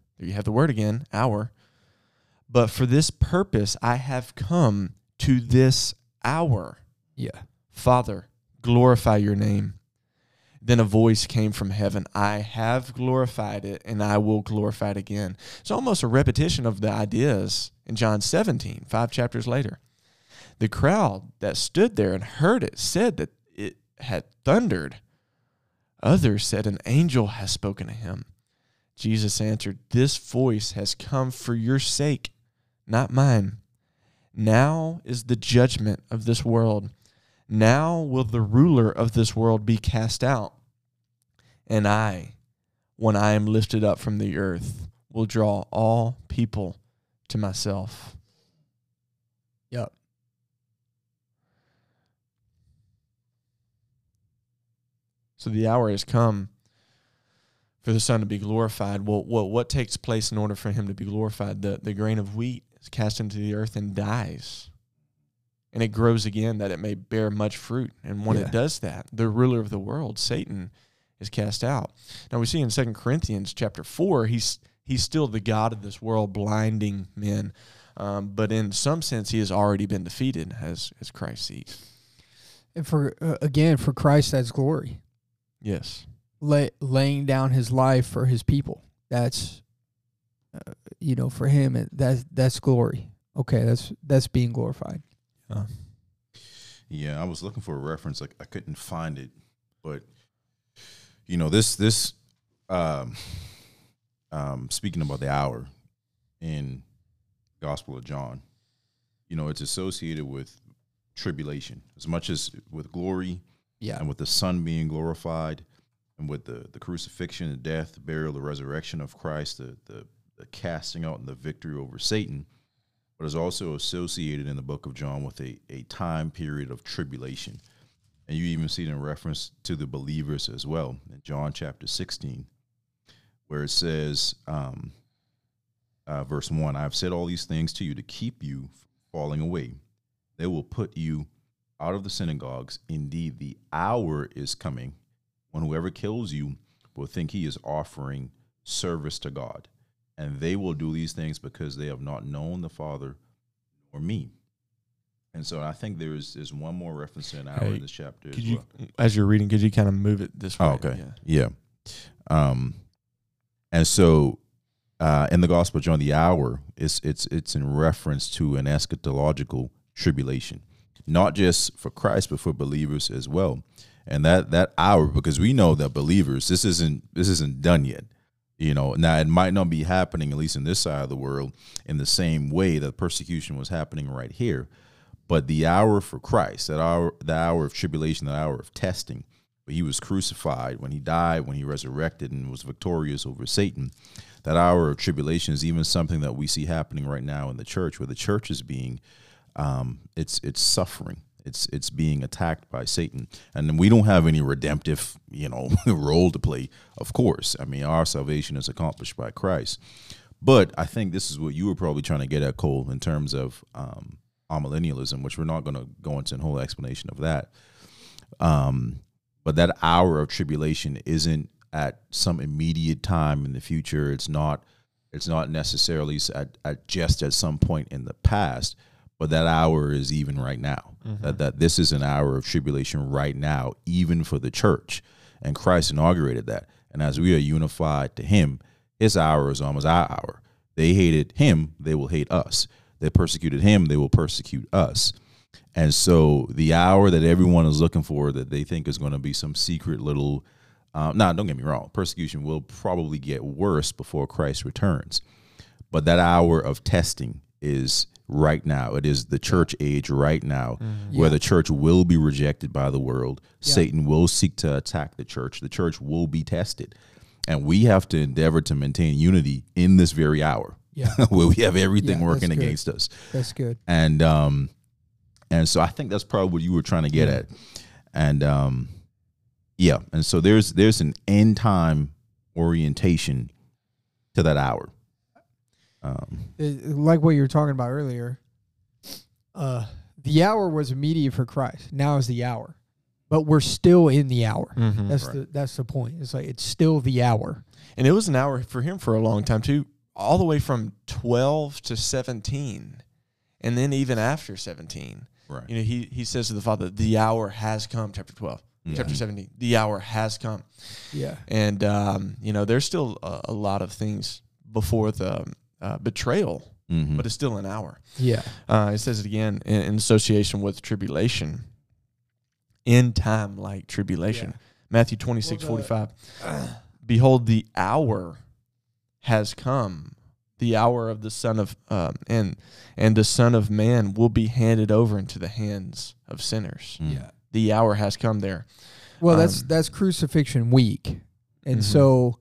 S1: There you have the word again, hour. But for this purpose I have come to this hour.
S3: Yeah.
S1: Father, glorify your name. Then a voice came from heaven I have glorified it, and I will glorify it again. It's almost a repetition of the ideas in John 17, five chapters later. The crowd that stood there and heard it said that it had thundered. Others said, An angel has spoken to him. Jesus answered, This voice has come for your sake, not mine. Now is the judgment of this world. Now will the ruler of this world be cast out. And I, when I am lifted up from the earth, will draw all people to myself.
S3: Yep.
S1: So the hour has come for the Son to be glorified. Well, what what takes place in order for him to be glorified? The the grain of wheat is cast into the earth and dies. And it grows again that it may bear much fruit. And when
S3: Yeah.
S1: it does that, the ruler of the world, Satan, is cast out. Now we see in Second Corinthians chapter four, he's he's still the God of this world, blinding men. Um, but in some sense, he has already been defeated, as as Christ sees.
S3: And for uh, again, for Christ, that's glory.
S1: Yes.
S3: Lay, laying down his life for his people. That's, uh, you know, for him, that's that's glory. Okay, that's that's being glorified.
S1: Uh,
S2: Yeah, I was looking for a reference. Like I couldn't find it, but you know this this um, um, speaking about the hour in Gospel of John, you know it's associated with tribulation as much as with glory
S3: Yeah.
S2: and with the Son being glorified, and with the the crucifixion, the death, the burial, the resurrection of Christ, the the, the casting out and the victory over Satan, but is also associated in the book of John with a, a time period of tribulation. And you even see it in reference to the believers as well in John chapter 16, where it says, um, uh, verse 1 I have said all these things to you to keep you falling away. They will put you out of the synagogues. Indeed, the hour is coming when whoever kills you will think he is offering service to God. And they will do these things because they have not known the Father or me. And so I think there's there's one more reference to an hour
S1: Hey,
S2: in this chapter as
S1: you,
S2: well.
S1: as you're reading, could you kind of move it this way?
S2: Oh, okay.
S1: Yeah.
S2: Yeah. Um, and so uh, in the Gospel of John, the hour it's it's it's in reference to an eschatological tribulation, not just for Christ but for believers as well. And that that hour, because we know that believers, this isn't this isn't done yet. You know, now it might not be happening, at least in this side of the world, in the same way that persecution was happening right here. But the hour for Christ, that hour, the hour of tribulation, the hour of testing, when he was crucified, when he died, when he resurrected and was victorious over Satan, that hour of tribulation is even something that we see happening right now in the church, where the church is being, um, it's it's suffering, it's it's being attacked by Satan, and we don't have any redemptive, you know, [laughs] role to play. Of course, I mean our salvation is accomplished by Christ, but I think this is what you were probably trying to get at, Cole, in terms of um, amillennialism, which we're not going to go into a whole explanation of that. Um, but that hour of tribulation isn't at some immediate time in the future. It's not. It's not necessarily at, at just at some point in the past, but that hour is even right now. That that this is an hour of tribulation right now, even for the church. And Christ inaugurated that. And as we are unified to Him, His hour is almost our hour. They hated Him; they will hate us. They persecuted Him; they will persecute us. And so the hour that everyone is looking for that they think is going to be some secret little um, now don't get me wrong, persecution will probably get worse before Christ returns. But that hour of testing is right now. It is the church age right now where
S3: Yeah.
S2: the church will be rejected by the world.
S3: Yeah.
S2: Satan will seek to attack the church. The church will be tested. And we have to endeavor to maintain unity in this very hour
S3: Yeah, [laughs]
S2: where we have everything
S3: Yeah,
S2: working against us
S3: that's good.
S2: and um and so i think that's probably what you were trying to get at and um yeah and so there's there's an end time orientation to that hour um
S3: It- like what you were talking about earlier. Uh, the hour was immediate for Christ. Now is the hour, but we're still in the hour.
S1: Mhm.
S3: That's
S2: Right.
S3: the that's the point. It's like it's still the hour.
S1: And it was an hour for him for a long time too, all the way from 12 to 17. And then even after 17,
S2: right
S1: you know, he, he says to the Father, the hour has come, chapter 12, chapter
S2: Mhm.
S1: 17, the hour has come.
S3: Yeah,
S1: And, um, you know, there's still a, a lot of things before the uh, betrayal,
S2: Mhm.
S1: but it's still an hour.
S3: yeah,
S1: Uh, it says it again in, in association with tribulation, in time like tribulation.
S3: Yeah.
S1: Matthew 26,
S3: Well, the-
S1: 45. [clears throat] Behold, the hour has come, the hour of the Son of um, and and the Son of Man will be handed over into the hands of sinners.
S2: Mm.
S3: yeah.
S1: The hour has come there.
S3: Well, that's
S1: Um,
S3: that's crucifixion week, and
S1: Mhm.
S3: so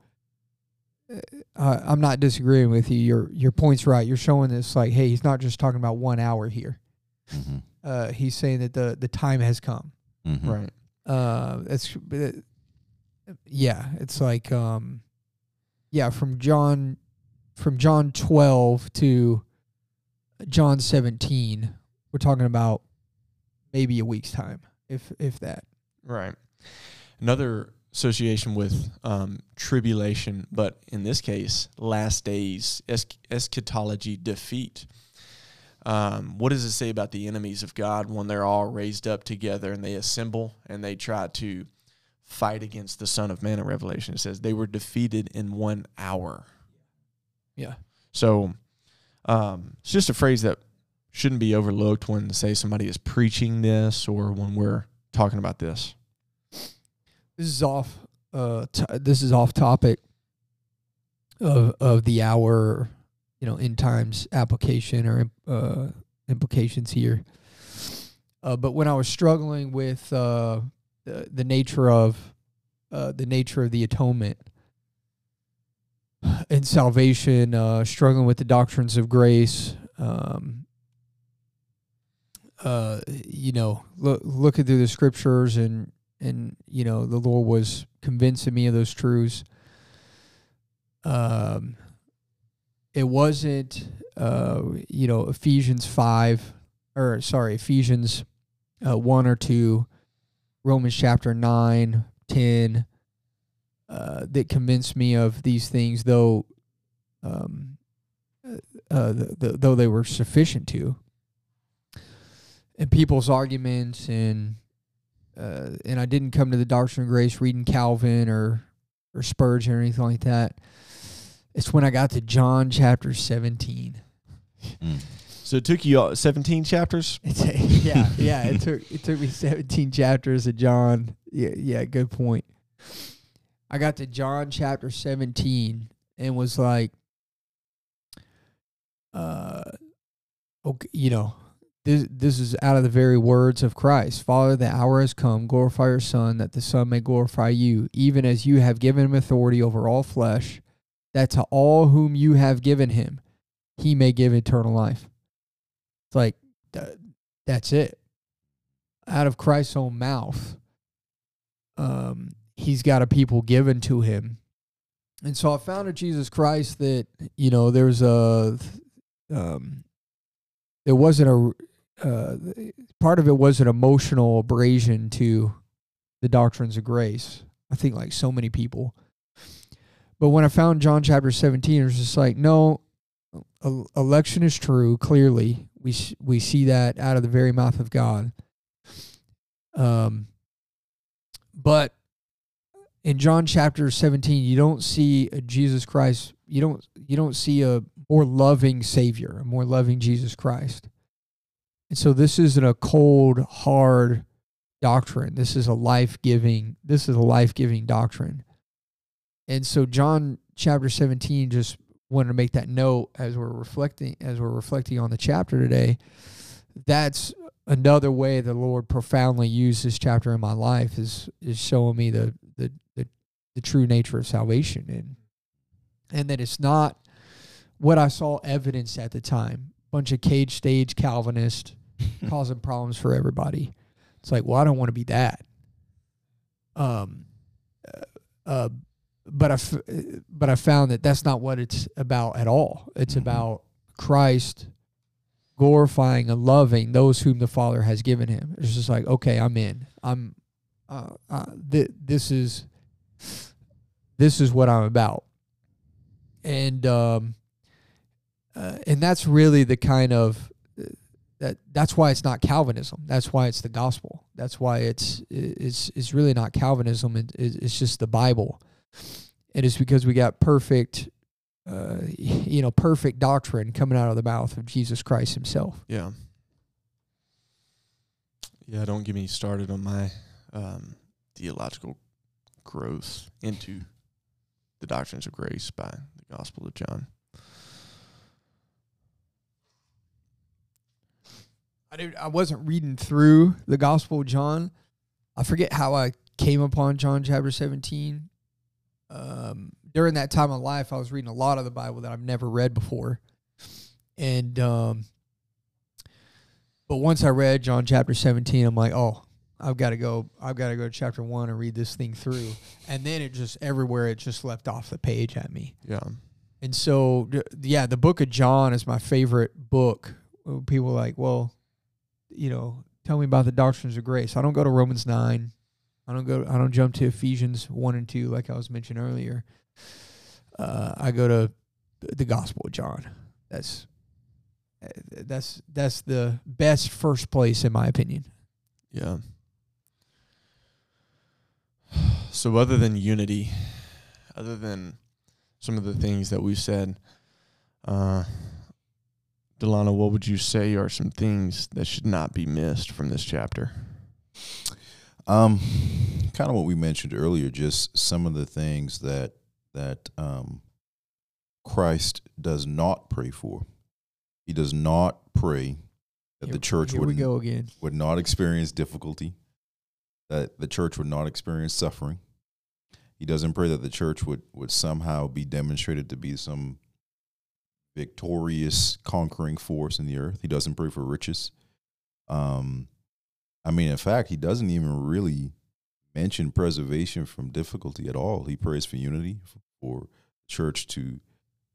S3: uh, I'm not disagreeing with you. Your your point's right. You're showing this like, hey, he's not just talking about one hour here.
S2: Mhm.
S3: Uh, he's saying that the the time has come.
S2: Mhm.
S1: Right.
S3: Uh, it's yeah, it's like um, yeah, from John from John 12 to John 17, we're talking about maybe a week's time, if if that.
S1: Right. Another association with um, tribulation, but in this case, last days, esch- eschatology, defeat. Um, what does it say about the enemies of God when they're all raised up together and they assemble and they try to fight against the Son of Man in Revelation? It says they were defeated in one hour.
S3: Yeah.
S1: So um, it's just a phrase that shouldn't be overlooked when, say, somebody is preaching this or when we're talking about this.
S3: This is off. Uh, t- this is off topic of of the hour, you know, in times application or uh, implications here. Uh, but when I was struggling with uh, the the nature of uh, the nature of the atonement and salvation, uh, struggling with the doctrines of grace, um, uh, you know, look looking through the scriptures and and you know the Lord was convincing me of those truths. Um, it wasn't uh, you know Ephesians five or sorry Ephesians uh, one or two, Romans chapter nine, ten. Uh, that convinced me of these things, though, um, uh, the, the, though they were sufficient to. And people's arguments and uh, and I didn't come to the doctrine of grace reading Calvin or or Spurgeon or anything like that. It's when I got to John chapter seventeen.
S2: Mm.
S1: So it took you 17 chapters? [laughs]
S3: A, yeah, yeah. It took it took me seventeen chapters of John. Yeah, yeah. Good point. I got to John chapter seventeen and was like, uh, okay, you know, this this is out of the very words of Christ. Father, the hour has come. Glorify your Son, that the Son may glorify you, even as you have given him authority over all flesh, that to all whom you have given him, he may give eternal life. It's like that's it. Out of Christ's own mouth, um, he's got a people given to him. And so I found in Jesus Christ that, you know, there's a um there wasn't a uh, part of it was an emotional abrasion to the doctrines of grace. I think like so many people. But when I found John chapter 17, it was just like, no, election is true. Clearly, we we see that out of the very mouth of God. Um, but in John chapter 17, you don't see Jesus Christ. You don't you don't see a more loving Savior, a more loving Jesus Christ. And so this isn't a cold, hard doctrine. This is a life giving. This is a life giving doctrine. And so John chapter 17 just wanted to make that note as we're reflecting as we're reflecting on the chapter today. That's another way the Lord profoundly used this chapter in my life is is showing me the the the, the true nature of salvation and and that it's not what I saw evidence at the time. Bunch of cage stage Calvinists [laughs] causing problems for everybody. It's like, well, I don't want to be that. Um, uh, uh, but I, f- but I found that that's not what it's about at all. It's
S2: Mhm.
S3: about Christ glorifying and loving those whom the Father has given him. It's just like, okay, I'm in. I'm, uh, uh, th- this is, this is what I'm about. And, um, uh, and that's really the kind of that that's why it's not Calvinism. That's why it's the gospel. That's why it's it's it's really not Calvinism. It, it, it's just the Bible. and It is because we got perfect, uh, you know, perfect doctrine coming out of the mouth of Jesus Christ Himself.
S1: Yeah. Yeah, don't get me started on my um, theological growth into the doctrines of grace by the Gospel of John.
S3: I did. I wasn't reading through the Gospel of John. I forget how I came upon John chapter seventeen. Um, during that time of life, I was reading a lot of the Bible that I've never read before, and um, but once I read John chapter seventeen, I'm like, oh, I've got to go. I've got to go to chapter one and read this thing through, and then it just everywhere it just left off the page at me.
S1: Yeah.
S3: And so, yeah, the book of John is my favorite book. People are like, well, you know, tell me about the doctrines of grace. I don't go to Romans nine. I don't go. I don't jump to Ephesians one and two like I was mentioned earlier. Uh, I go to the Gospel of John. That's that's that's the best first place in my opinion.
S1: Yeah. So other than unity, other than some of the things that we've said, uh Delano, what would you say are some things that should not be missed from this chapter?
S2: Um, kind of what we mentioned earlier, just some of the things that that um, Christ does not pray for. He does not pray that
S3: Here-
S2: the church would
S3: go again.
S2: would not experience difficulty, that the church would not experience suffering. He doesn't pray that the church would, would somehow be demonstrated to be some victorious, conquering force in the earth. He doesn't pray for riches. Um, I mean, in fact, he doesn't even really mention preservation from difficulty at all. He prays for unity, for church to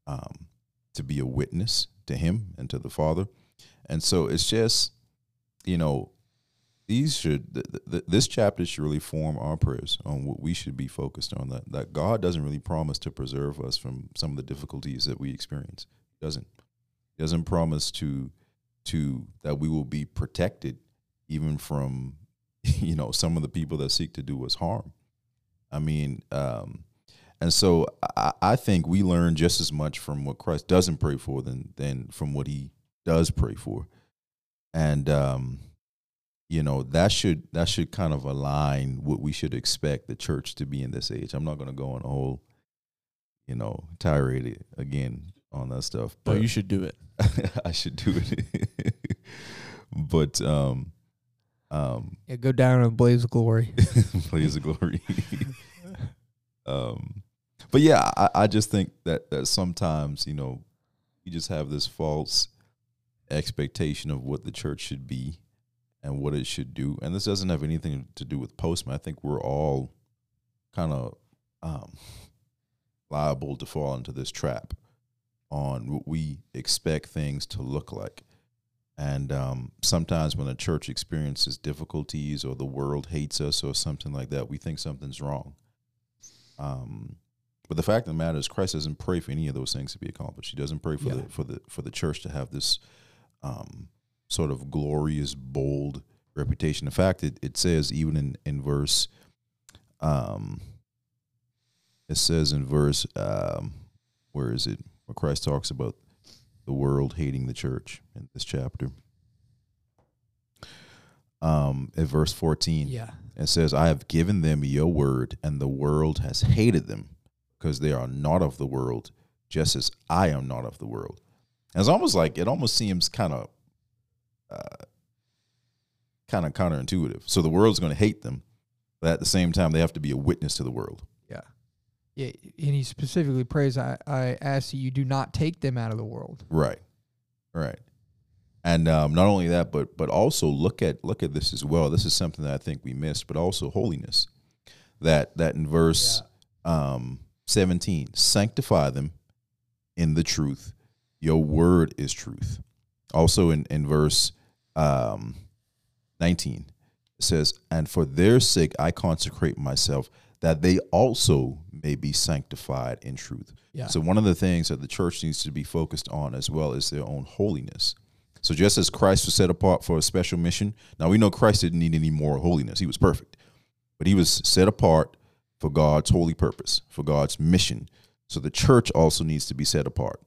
S2: um, to be a witness to him and to the Father. And so it's just, you know, these should th- th- this chapter should really form our prayers on what we should be focused on. That that God doesn't really promise to preserve us from some of the difficulties that we experience. He doesn't. He doesn't promise to to that we will be protected even from [laughs] you know some of the people that seek to do us harm. I mean, um, and so I, I think we learn just as much from what Christ doesn't pray for than than from what he does pray for. And um, you know, that should that should kind of align what we should expect the church to be in this age. I'm not gonna go on a whole, you know, tirade again on that stuff.
S1: But
S2: But
S1: you should do it. [laughs]
S2: I should do it. [laughs] but um um
S3: Yeah, go down in a blaze of glory. [laughs]
S2: blaze the glory. um, but yeah, I, I just think that that sometimes you know you just have this false expectation of what the church should be and what it should do, and this doesn't have anything to do with postman. I think we're all kind of um, liable to fall into this trap on what we expect things to look like. And um, sometimes when a church experiences difficulties or the world hates us or something like that, we think something's wrong. Um, but the fact of the matter is, Christ doesn't pray for any of those things to be accomplished. He doesn't pray for
S3: Yeah.
S2: the for the for the church to have this um, sort of glorious, bold reputation. In fact, it, it says even in in verse, um, it says in verse, um, where is it? Where Christ talks about the world hating the church in this chapter. Um, at verse 14,
S3: yeah.
S2: it says, I have given them your word, and the world has hated them because they are not of the world, just as I am not of the world. And it's almost like it almost seems kind of uh, kind of counterintuitive. So the world's going to hate them, but at the same time, they have to be a witness to the world.
S3: Yeah. Yeah. And he specifically prays, I, I ask that you do not take them out of the world.
S2: Right. Right. And um, not only that, but but also look at look at this as well. This is something that I think we missed, but also holiness. That that in verse um, seventeen, sanctify them in the truth. Your word is truth. Also in in verse um, nineteen, it says, "And for their sake I consecrate myself, that they also may be sanctified in truth."
S3: Yeah.
S2: So one of the things that the church needs to be focused on as well is their own holiness. So just as Christ was set apart for a special mission, now we know Christ didn't need any more holiness. He was perfect. But he was set apart for God's holy purpose, for God's mission. So the church also needs to be set apart,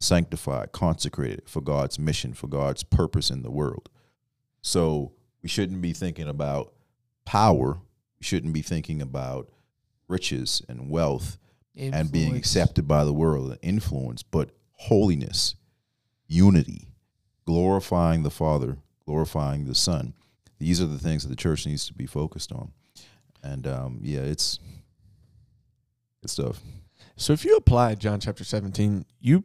S2: sanctified, consecrated for God's mission, for God's purpose in the world. So we shouldn't be thinking about power. We shouldn't be thinking about riches and wealth and being accepted by the world and influence, but holiness, unity, glorifying the Father, glorifying the Son. These are the things that the church needs to be focused on. And um, yeah, it's good stuff.
S1: So if you apply John chapter 17, you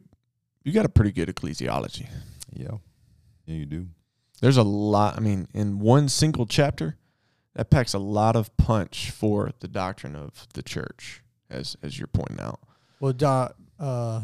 S1: you got a pretty good ecclesiology.
S2: Yeah, yeah, you do.
S1: There's a lot. I mean, in one single chapter, that packs a lot of punch for the doctrine of the church, as as you're pointing out.
S3: Well, do, uh,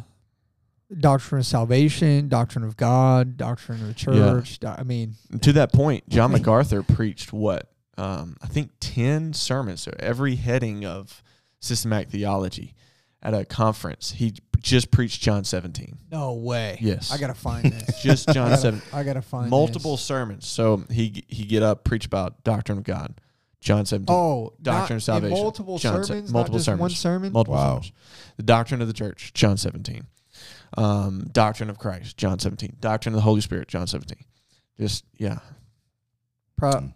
S3: doctrine of salvation, doctrine of God, doctrine of the church. do- I mean,
S1: to that point, John [clears throat] MacArthur preached what um, I think ten sermons, so every heading of systematic theology at a conference. He just preached John 17.
S3: no way.
S1: Yes,
S3: I gotta find [laughs] this.
S1: just
S3: I
S1: John
S3: gotta,
S1: 7.
S3: I gotta find
S1: Multiple
S3: this.
S1: sermons. So he he get up, preach about doctrine of God. John 17.
S3: Oh,
S1: Doctrine
S3: not
S1: of salvation.
S3: Multiple
S1: John se-
S3: sermons,
S1: multiple
S3: not just one
S1: sermons.
S3: sermon.
S1: multiple
S2: Wow.
S1: sermons. The doctrine of the church, John 17. Um, doctrine of Christ, John 17. Doctrine of the Holy Spirit, John 17. Just yeah,
S3: Pro-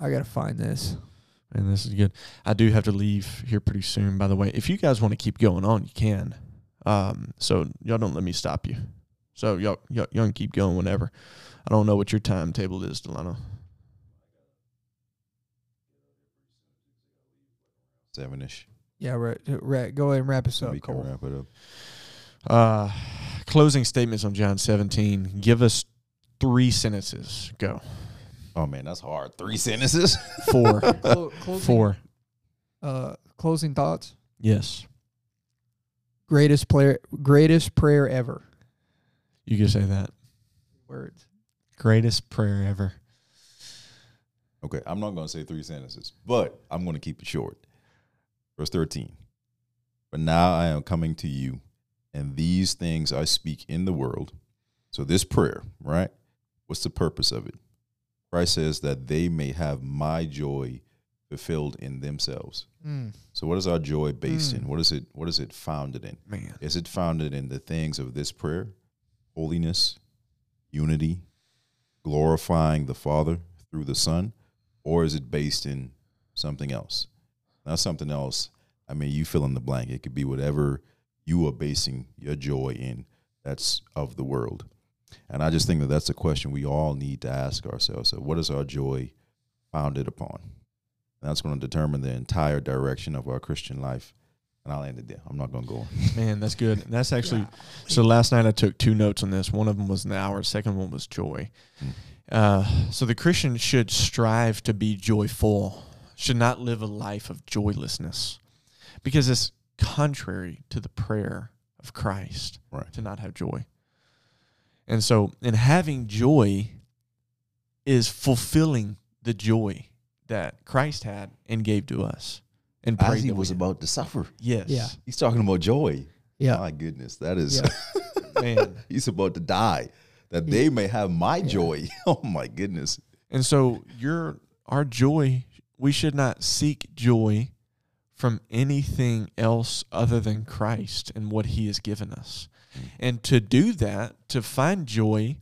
S3: I gotta find this.
S1: And this is good. I do have to leave here pretty soon, by the way. If you guys want to keep going on, you can. Um, so y'all don't let me stop you. So y'all, y'all, y'all can keep going whenever. I don't know what your timetable is, Delano.
S2: Seven ish.
S3: Yeah, right. right. Go ahead and wrap us up,
S2: we can
S3: Cole.
S2: wrap it up.
S1: Uh, closing statements on John 17. Give us three sentences. Go.
S2: Oh man, that's hard. Three sentences. [laughs]
S1: Four.
S3: Clo- closing,
S1: Four.
S3: Uh, closing thoughts.
S1: Yes.
S3: Greatest player, greatest prayer ever.
S1: You can say that.
S3: Words.
S1: Greatest prayer ever.
S2: Okay, I'm not going to say three sentences, but I'm going to keep it short. Verse 13. But now I am coming to you, and these things I speak in the world. So, this prayer, right? What's the purpose of it? Christ says that they may have my joy fulfilled in themselves.
S3: Mm.
S2: So, what is our joy based
S3: Mm.
S2: in? What is it? What is it founded in?
S1: Man.
S2: Is it founded in the things of this prayer? Holiness, unity, glorifying the Father through the Son? Or is it based in something else? Now, something else, I mean, you fill in the blank. It could be whatever you are basing your joy in that's of the world. And I just think that that's a question we all need to ask ourselves. So, what is our joy founded upon? And that's going to determine the entire direction of our Christian life. And I'll end it there. I'm not going to go on. [laughs]
S1: Man, that's good. That's actually so. Last night I took two notes on this. One of them was an hour. Second one was joy.
S2: Mm.
S1: Uh, so the Christian should strive to be joyful. Should not live a life of joylessness, because it's contrary to the prayer of Christ
S2: Right.
S1: to not have joy. And so, in having joy, is fulfilling the joy that Christ had and gave to us. And
S2: As he was about to suffer.
S1: yes,
S3: Yeah.
S2: He's talking about joy.
S3: Yeah.
S2: My goodness, that is.
S3: Yeah. [laughs]
S1: man.
S2: he's about to die, that they may have my joy. [laughs] Oh my goodness.
S1: And so your our joy, we should not seek joy from anything else other than Christ and what he has given us. And to do that, to find joy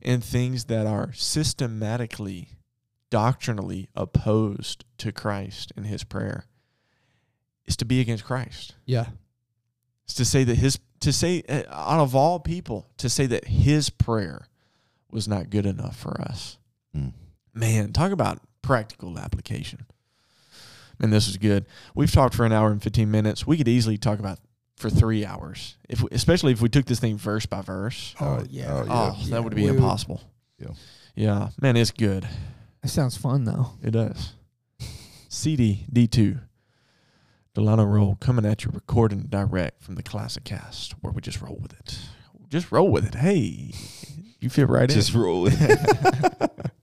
S1: in things that are systematically, doctrinally opposed to Christ and his prayer, is to be against Christ.
S3: Yeah.
S1: It's to say that his to say uh, out of all people to say that his prayer was not good enough for us.
S2: Mm.
S1: Man, talk about practical application. And this is good. We've talked for an hour and 15 minutes. We could easily talk about for 3 hours. If we, especially if we took this thing verse by verse.
S3: Oh,
S2: Oh,
S3: yeah.
S2: oh,
S1: Oh,
S2: Yeah.
S1: that would be
S3: we-
S1: impossible.
S2: Yeah.
S1: Yeah, man, it's good.
S3: That sounds fun though.
S1: It does. CD D2. Delano Rolle coming at you recording direct from the Classic Cast where we just roll with it. Just roll with it. Hey, you fit right
S2: Just
S1: in.
S2: roll it. [laughs]